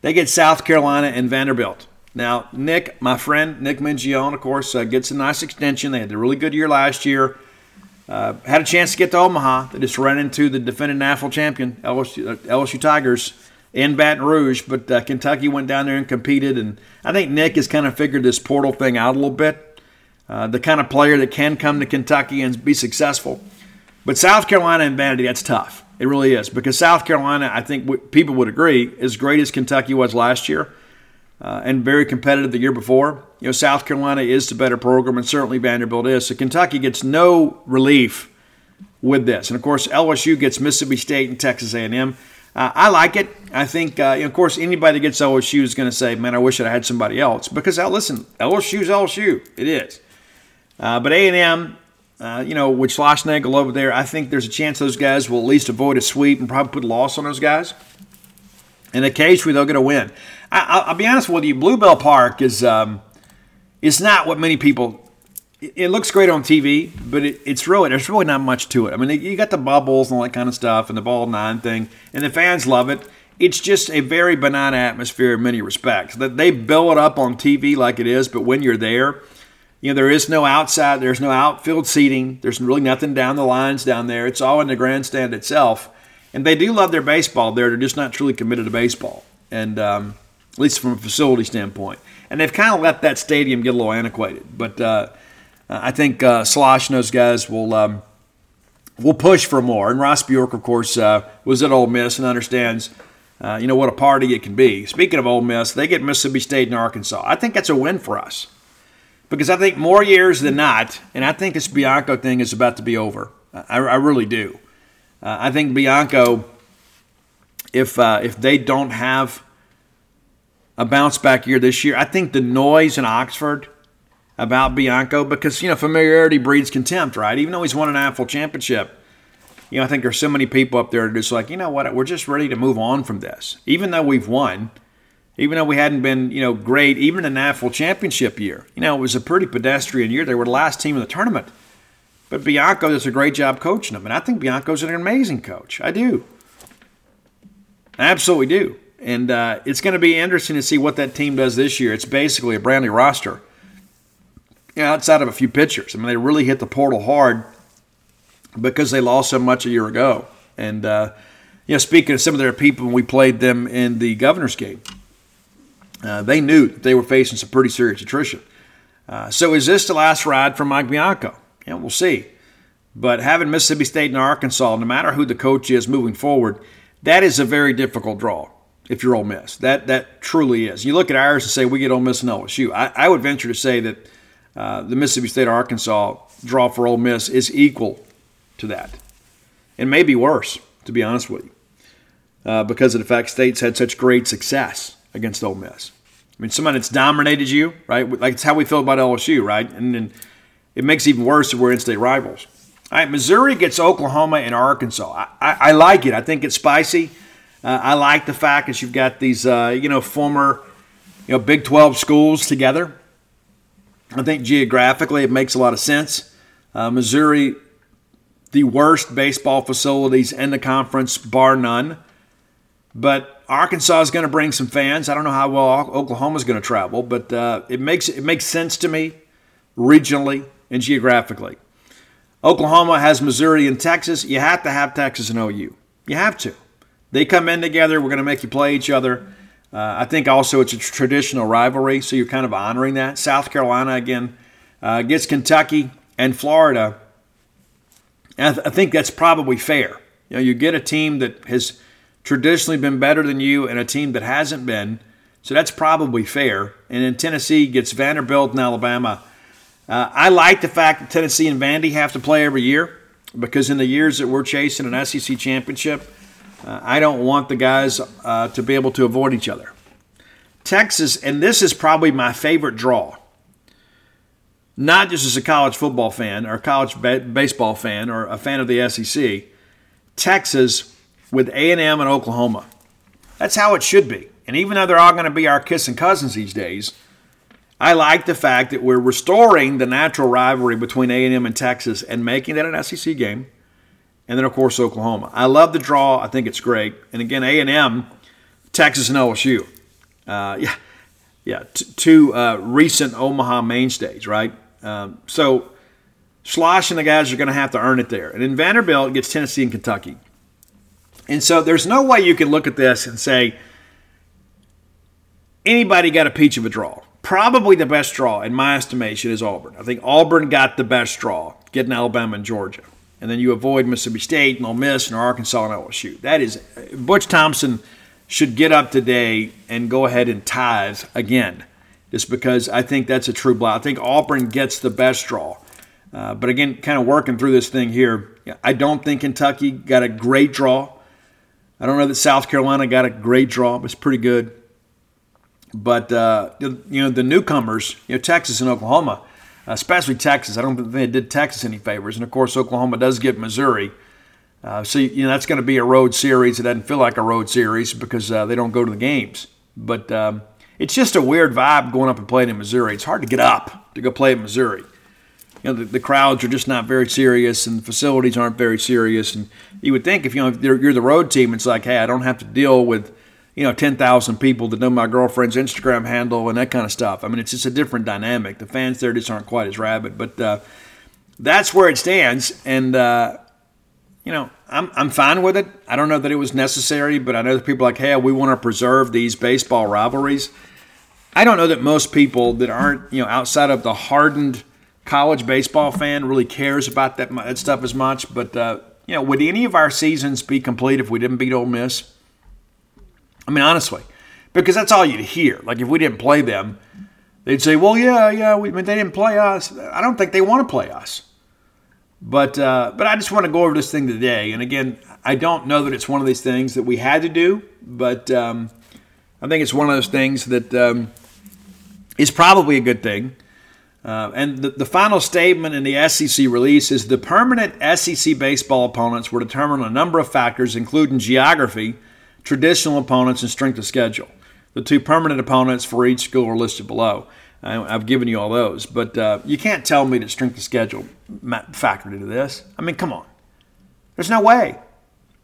They get South Carolina and Vanderbilt. Now Nick, my friend Nick Mingione, of course, uh, gets a nice extension. They had a really good year last year. Uh, had a chance to get to Omaha. They just ran into the defending national champion LSU, LSU Tigers in Baton Rouge, but uh, Kentucky went down there and competed. And I think Nick has kind of figured this portal thing out a little bit. Uh, the kind of player that can come to Kentucky and be successful. But South Carolina and Vandy, that's tough. It really is because South Carolina, I think w- people would agree, as great as Kentucky was last year uh, and very competitive the year before. You know, South Carolina is the better program, and certainly Vanderbilt is. So Kentucky gets no relief with this, and of course LSU gets Mississippi State and Texas A&M. Uh, I like it. I think, uh, of course, anybody that gets LSU is going to say, "Man, I wish I had somebody else." Because uh, listen, LSU's LSU. It is. Uh, but A and M, uh, you know, with Schlossnagle over there, I think there's a chance those guys will at least avoid a sweep and probably put a loss on those guys. And occasionally they'll get a win. I, will be honest with you, Blue Bell Park is um, not what many people it looks great on TV, but it, it's really there's really not much to it. I mean, you got the bubbles and all that kind of stuff, and the ball nine thing, and the fans love it. It's just a very benign atmosphere in many respects. That they bill it up on TV like it is, but when you're there, you know there is no outside, there's no outfield seating, there's really nothing down the lines down there. It's all in the grandstand itself, and they do love their baseball there. They're just not truly committed to baseball, and um, at least from a facility standpoint. And they've kind of let that stadium get a little antiquated, but. Uh, I think uh, Schloss and those guys will um, will push for more. And Ross Bjork, of course, uh, was at Ole Miss and understands, uh, you know, what a party it can be. Speaking of Ole Miss, they get Mississippi State and Arkansas. I think that's a win for us because I think more years than not, and I think this Bianco thing is about to be over. I, I really do. Uh, I think Bianco if uh, if they don't have a bounce back year this year. I think the noise in Oxford about Bianco, because you know familiarity breeds contempt, right? Even though he's won an AFL championship, you know I think there's so many people up there just like you know what we're just ready to move on from this. Even though we've won, even though we hadn't been you know great, even in the AFL championship year, you know it was a pretty pedestrian year. They were the last team in the tournament. But Bianco does a great job coaching them, and I think Bianco's an amazing coach. I do. I absolutely do. And uh, it's going to be interesting to see what that team does this year. It's basically a brand new roster outside of a few pitchers. I mean, they really hit the portal hard because they lost so much a year ago. And, uh, you know, speaking of some of their people, when we played them in the governor's game, uh, they knew that they were facing some pretty serious attrition. Uh, so is this the last ride for Mike Bianco? Yeah, we'll see. But having Mississippi State and Arkansas, no matter who the coach is moving forward, that is a very difficult draw if you're Ole Miss. That that truly is. You look at ours and say we get Ole Miss and LSU. I, I would venture to say that uh, the Mississippi State Arkansas draw for Ole Miss is equal to that, and maybe worse, to be honest with you, uh, because of the fact State's had such great success against Ole Miss. I mean, somebody that's dominated you, right? Like it's how we feel about LSU, right? And then it makes it even worse if we're in-state rivals. All right, Missouri gets Oklahoma and Arkansas. I, I, I like it. I think it's spicy. Uh, I like the fact that you've got these, uh, you know, former, you know, Big 12 schools together. I think geographically it makes a lot of sense. Uh, Missouri, the worst baseball facilities in the conference, bar none. But Arkansas is going to bring some fans. I don't know how well Oklahoma is going to travel, but uh, it makes it makes sense to me regionally and geographically. Oklahoma has Missouri and Texas. You have to have Texas and OU. You have to. They come in together. We're going to make you play each other. Uh, I think also it's a traditional rivalry, so you're kind of honoring that. South Carolina, again, uh, gets Kentucky and Florida. And I, th- I think that's probably fair. You know, you get a team that has traditionally been better than you and a team that hasn't been. So that's probably fair. And then Tennessee gets Vanderbilt and Alabama. Uh, I like the fact that Tennessee and Vandy have to play every year because in the years that we're chasing an SEC championship, uh, I don't want the guys uh, to be able to avoid each other. Texas, and this is probably my favorite draw, not just as a college football fan or college ba- baseball fan or a fan of the SEC, Texas with A&M and Oklahoma. That's how it should be. And even though they're all going to be our kissing cousins these days, I like the fact that we're restoring the natural rivalry between A&M and Texas and making that an SEC game and then of course Oklahoma. I love the draw. I think it's great. And again, A and M, Texas and LSU. Uh, yeah, yeah, t- two uh, recent Omaha mainstays, right? Um, so Schloss and the guys are going to have to earn it there. And then Vanderbilt gets Tennessee and Kentucky. And so there's no way you can look at this and say anybody got a peach of a draw. Probably the best draw, in my estimation, is Auburn. I think Auburn got the best draw, getting Alabama and Georgia and then you avoid Mississippi State and Ole Miss and Arkansas and LSU. That is Butch Thompson should get up today and go ahead and tithe again, just because I think that's a true blow. I think Auburn gets the best draw. Uh, but again, kind of working through this thing here, I don't think Kentucky got a great draw. I don't know that South Carolina got a great draw, but it's pretty good. But uh, you know the newcomers, you know Texas and Oklahoma, especially Texas. I don't think they did Texas any favors. And of course, Oklahoma does get Missouri. Uh, so, you know, that's going to be a road series. It doesn't feel like a road series because uh, they don't go to the games. But um, it's just a weird vibe going up and playing in Missouri. It's hard to get up to go play in Missouri. You know, the, the crowds are just not very serious and the facilities aren't very serious. And you would think if, you know, if you're the road team, it's like, hey, I don't have to deal with – you know, 10,000 people that know my girlfriend's Instagram handle and that kind of stuff. I mean, it's just a different dynamic. The fans there just aren't quite as rabid, but uh, that's where it stands. And, uh, you know, I'm, I'm fine with it. I don't know that it was necessary, but I know that people like, hey, we want to preserve these baseball rivalries. I don't know that most people that aren't, you know, outside of the hardened college baseball fan really cares about that, that stuff as much. But, uh, you know, would any of our seasons be complete if we didn't beat Ole Miss? I mean, honestly, because that's all you'd hear. Like if we didn't play them, they'd say, "Well, yeah, yeah, we, I mean, they didn't play us." I don't think they want to play us. But uh, but I just want to go over this thing today. And again, I don't know that it's one of these things that we had to do, but um, I think it's one of those things that um, is probably a good thing. Uh, and the, the final statement in the SEC release is the permanent SEC baseball opponents were determined on a number of factors, including geography, traditional opponents, and strength of schedule. The two permanent opponents for each school are listed below. I've given you all those, but uh, you can't tell me that strength of schedule factored into this. I mean, come on. There's no way.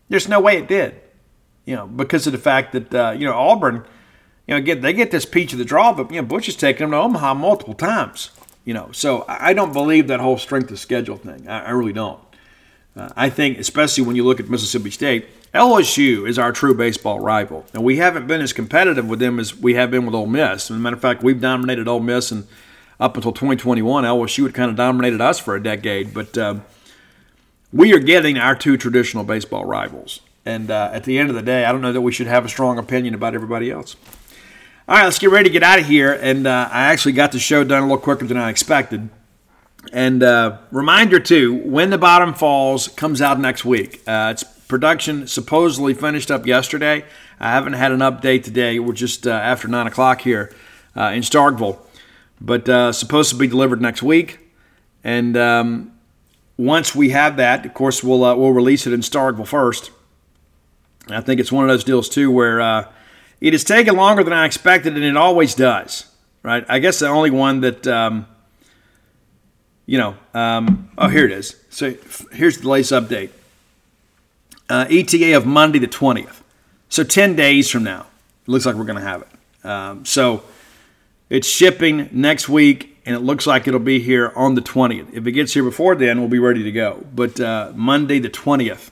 There's no way it did. You know, because of the fact that uh, you know Auburn, you know, get they get this peach of the draw, but you know Butch has taken them to Omaha multiple times. You know, so I don't believe that whole strength of schedule thing. I, I really don't. Uh, I think, especially when you look at Mississippi State, LSU is our true baseball rival, and we haven't been as competitive with them as we have been with Ole Miss. As a matter of fact, we've dominated Ole Miss, and up until 2021, LSU had kind of dominated us for a decade. But uh, we are getting our two traditional baseball rivals, and uh, at the end of the day, I don't know that we should have a strong opinion about everybody else. All right, let's get ready to get out of here. And uh, I actually got the show done a little quicker than I expected. And uh, reminder too, when the bottom falls comes out next week. Uh, its production supposedly finished up yesterday. I haven't had an update today. We're just uh, after nine o'clock here uh, in Starkville, but uh, supposed to be delivered next week. And um, once we have that, of course, we'll uh, we'll release it in Starkville first. I think it's one of those deals too where it has taken longer than I expected, and it always does. Right? I guess the only one that um, you know, um, oh, here it is. So here's the latest update. Uh, ETA of Monday the 20th. So 10 days from now, it looks like we're going to have it. Um, so it's shipping next week, and it looks like it'll be here on the 20th. If it gets here before then, we'll be ready to go. But uh, Monday the 20th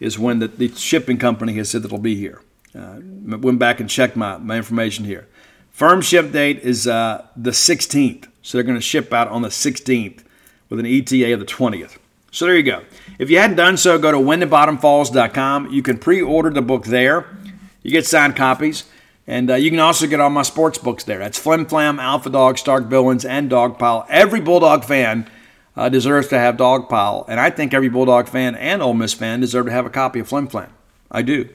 is when the, the, shipping company has said that it'll be here. Uh, went back and checked my, my information here. Firm ship date is uh, the 16th. So they're going to ship out on the 16th with an ETA of the 20th. So there you go. If you hadn't done so, go to whenthebottomfalls.com. You can pre-order the book there. You get signed copies. And uh, you can also get all my sports books there. That's Flim Flam, Alpha Dog, Stark Villains, and Dogpile. Every Bulldog fan uh, deserves to have Dogpile. And I think every Bulldog fan and Ole Miss fan deserve to have a copy of Flim Flam. I do.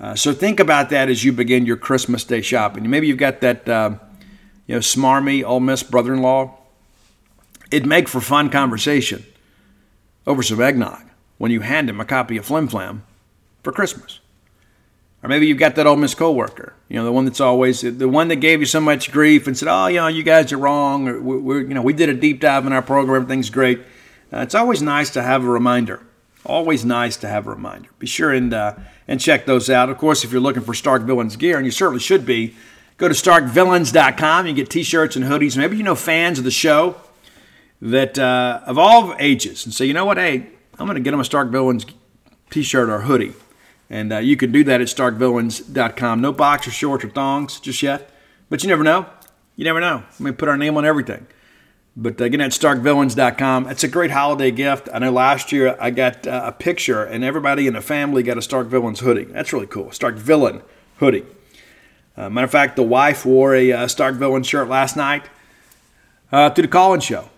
Uh, so think about that as you begin your Christmas Day shopping. Maybe you've got that uh, you know, smarmy Ole Miss brother-in-law, it'd make for fun conversation over some eggnog when you hand him a copy of Flim Flam for Christmas. Or maybe you've got that Ole Miss coworker, you know, the one that's always the one that gave you so much grief and said, "Oh, you know, you guys are wrong," or we're, you know, we did a deep dive in our program, everything's great. Uh, it's always nice to have a reminder. Always nice to have a reminder. Be sure and uh, and check those out. Of course, if you're looking for Stark Villains gear, and you certainly should be, Go to starkvillains.com. You get t shirts and hoodies. Maybe you know fans of the show that uh, of all ages and say, you know what, hey, I'm going to get them a Stark Villains t shirt or hoodie. And uh, you can do that at starkvillains.com. No boxer shorts or thongs just yet. But you never know. You never know. I mean, put our name on everything. But again, at starkvillains.com. It's a great holiday gift. I know last year I got uh, a picture, and everybody in the family got a Stark Villains hoodie. That's really cool. Stark Villain hoodie. Uh, matter of fact, the wife wore a uh, Stark Villain shirt last night uh, to the Collins show.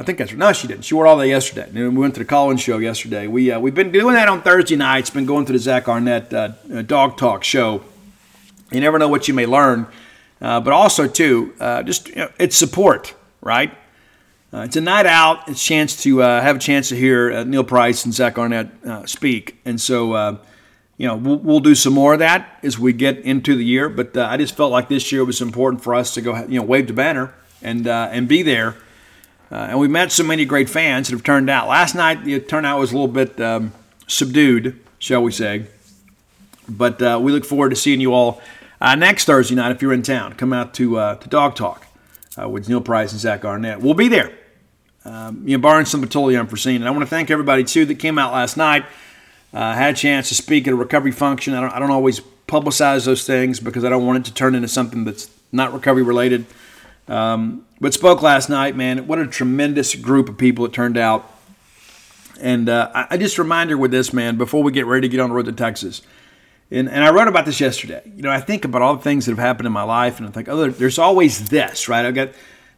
I think that's no, she didn't. She wore all that yesterday. And we went to the Collins show yesterday. We uh, we've been doing that on Thursday nights. Been going to the Zach Arnett uh, uh, Dog Talk show. You never know what you may learn, uh, but also too, uh, just you know, it's support, right? Uh, it's a night out. It's a chance to have a chance to hear Neil Price and Zach Arnett speak, and so you know, we'll, we'll, do some more of that as we get into the year. But I just felt like this year was important for us to go, you know, wave the banner and and be there. Uh, and we met so many great fans that have turned out. Last night, the turnout was a little bit um, subdued, shall we say. But uh, we look forward to seeing you all uh, next Thursday night if you're in town. Come out to uh, to Dog Talk with Neil Price and Zach Arnett. We'll be there. Um, you know, barring something totally unforeseen. And I want to thank everybody too that came out last night. Uh, had a chance to speak at a recovery function. I don't, I don't always publicize those things because I don't want it to turn into something that's not recovery related. Um, but spoke last night, man. What a tremendous group of people it turned out. And uh, I, I just reminder with this, man, before we get ready to get on the road to Texas. And, and I wrote about this yesterday. You know, I think about all the things that have happened in my life, and I think, oh, there's always this, right? I've got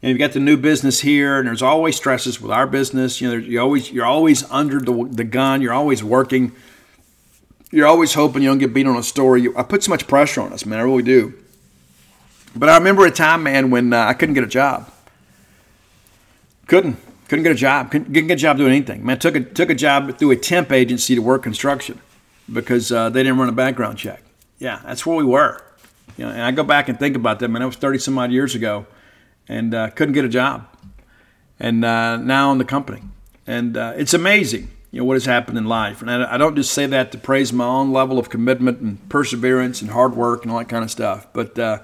and you've got the new business here, and there's always stresses with our business. You know, you always you're always under the, the gun. You're always working. You're always hoping you don't get beat on a story. I put so much pressure on us, man. I really do. But I remember a time, man, when uh, I couldn't get a job. Couldn't. Couldn't get a job. Couldn't, get a job doing anything. Man, took a took a job through a temp agency to work construction because uh, they didn't run a background check. Yeah, that's where we were. You know, and I go back and think about that. Man, that was thirty some odd years ago, and uh, couldn't get a job. And uh, now in the company, and uh, it's amazing. You know what has happened in life, and I, I don't just say that to praise my own level of commitment and perseverance and hard work and all that kind of stuff, but uh,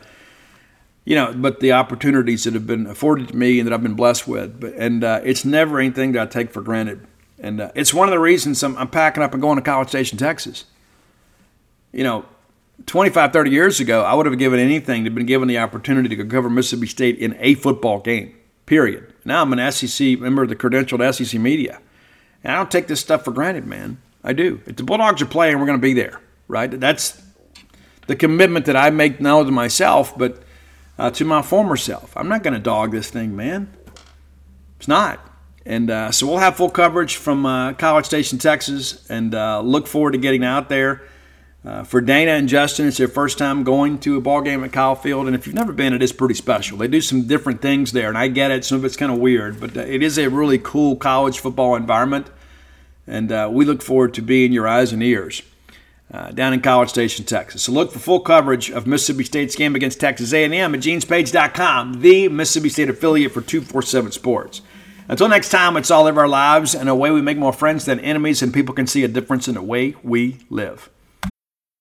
you know, but the opportunities that have been afforded to me and that I've been blessed with. But and uh, it's never anything that I take for granted. And uh, it's one of the reasons I'm, I'm, packing up and going to College Station, Texas. You know, 25, 30 years ago, I would have given anything to been given the opportunity to cover Mississippi State in a football game. Period. Now I'm an SEC member of the credentialed SEC media, and I don't take this stuff for granted, man. I do. If the Bulldogs are playing, we're going to be there, right? That's the commitment that I make now to myself, but uh, to my former self. I'm not going to dog this thing, man. It's not. And uh, so we'll have full coverage from uh, College Station, Texas, and uh, look forward to getting out there. Uh, for Dana and Justin, it's their first time going to a ball game at Kyle Field, and if you've never been, it is pretty special. They do some different things there, and I get it. Some of it's kind of weird, but uh, it is a really cool college football environment, and we look forward to being your eyes and ears uh, down in College Station, Texas. So look for full coverage of Mississippi State's game against Texas A&M at genespage.com, the Mississippi State affiliate for 247 Sports. Until next time, it's all of our lives and a way we make more friends than enemies, and people can see a difference in the way we live.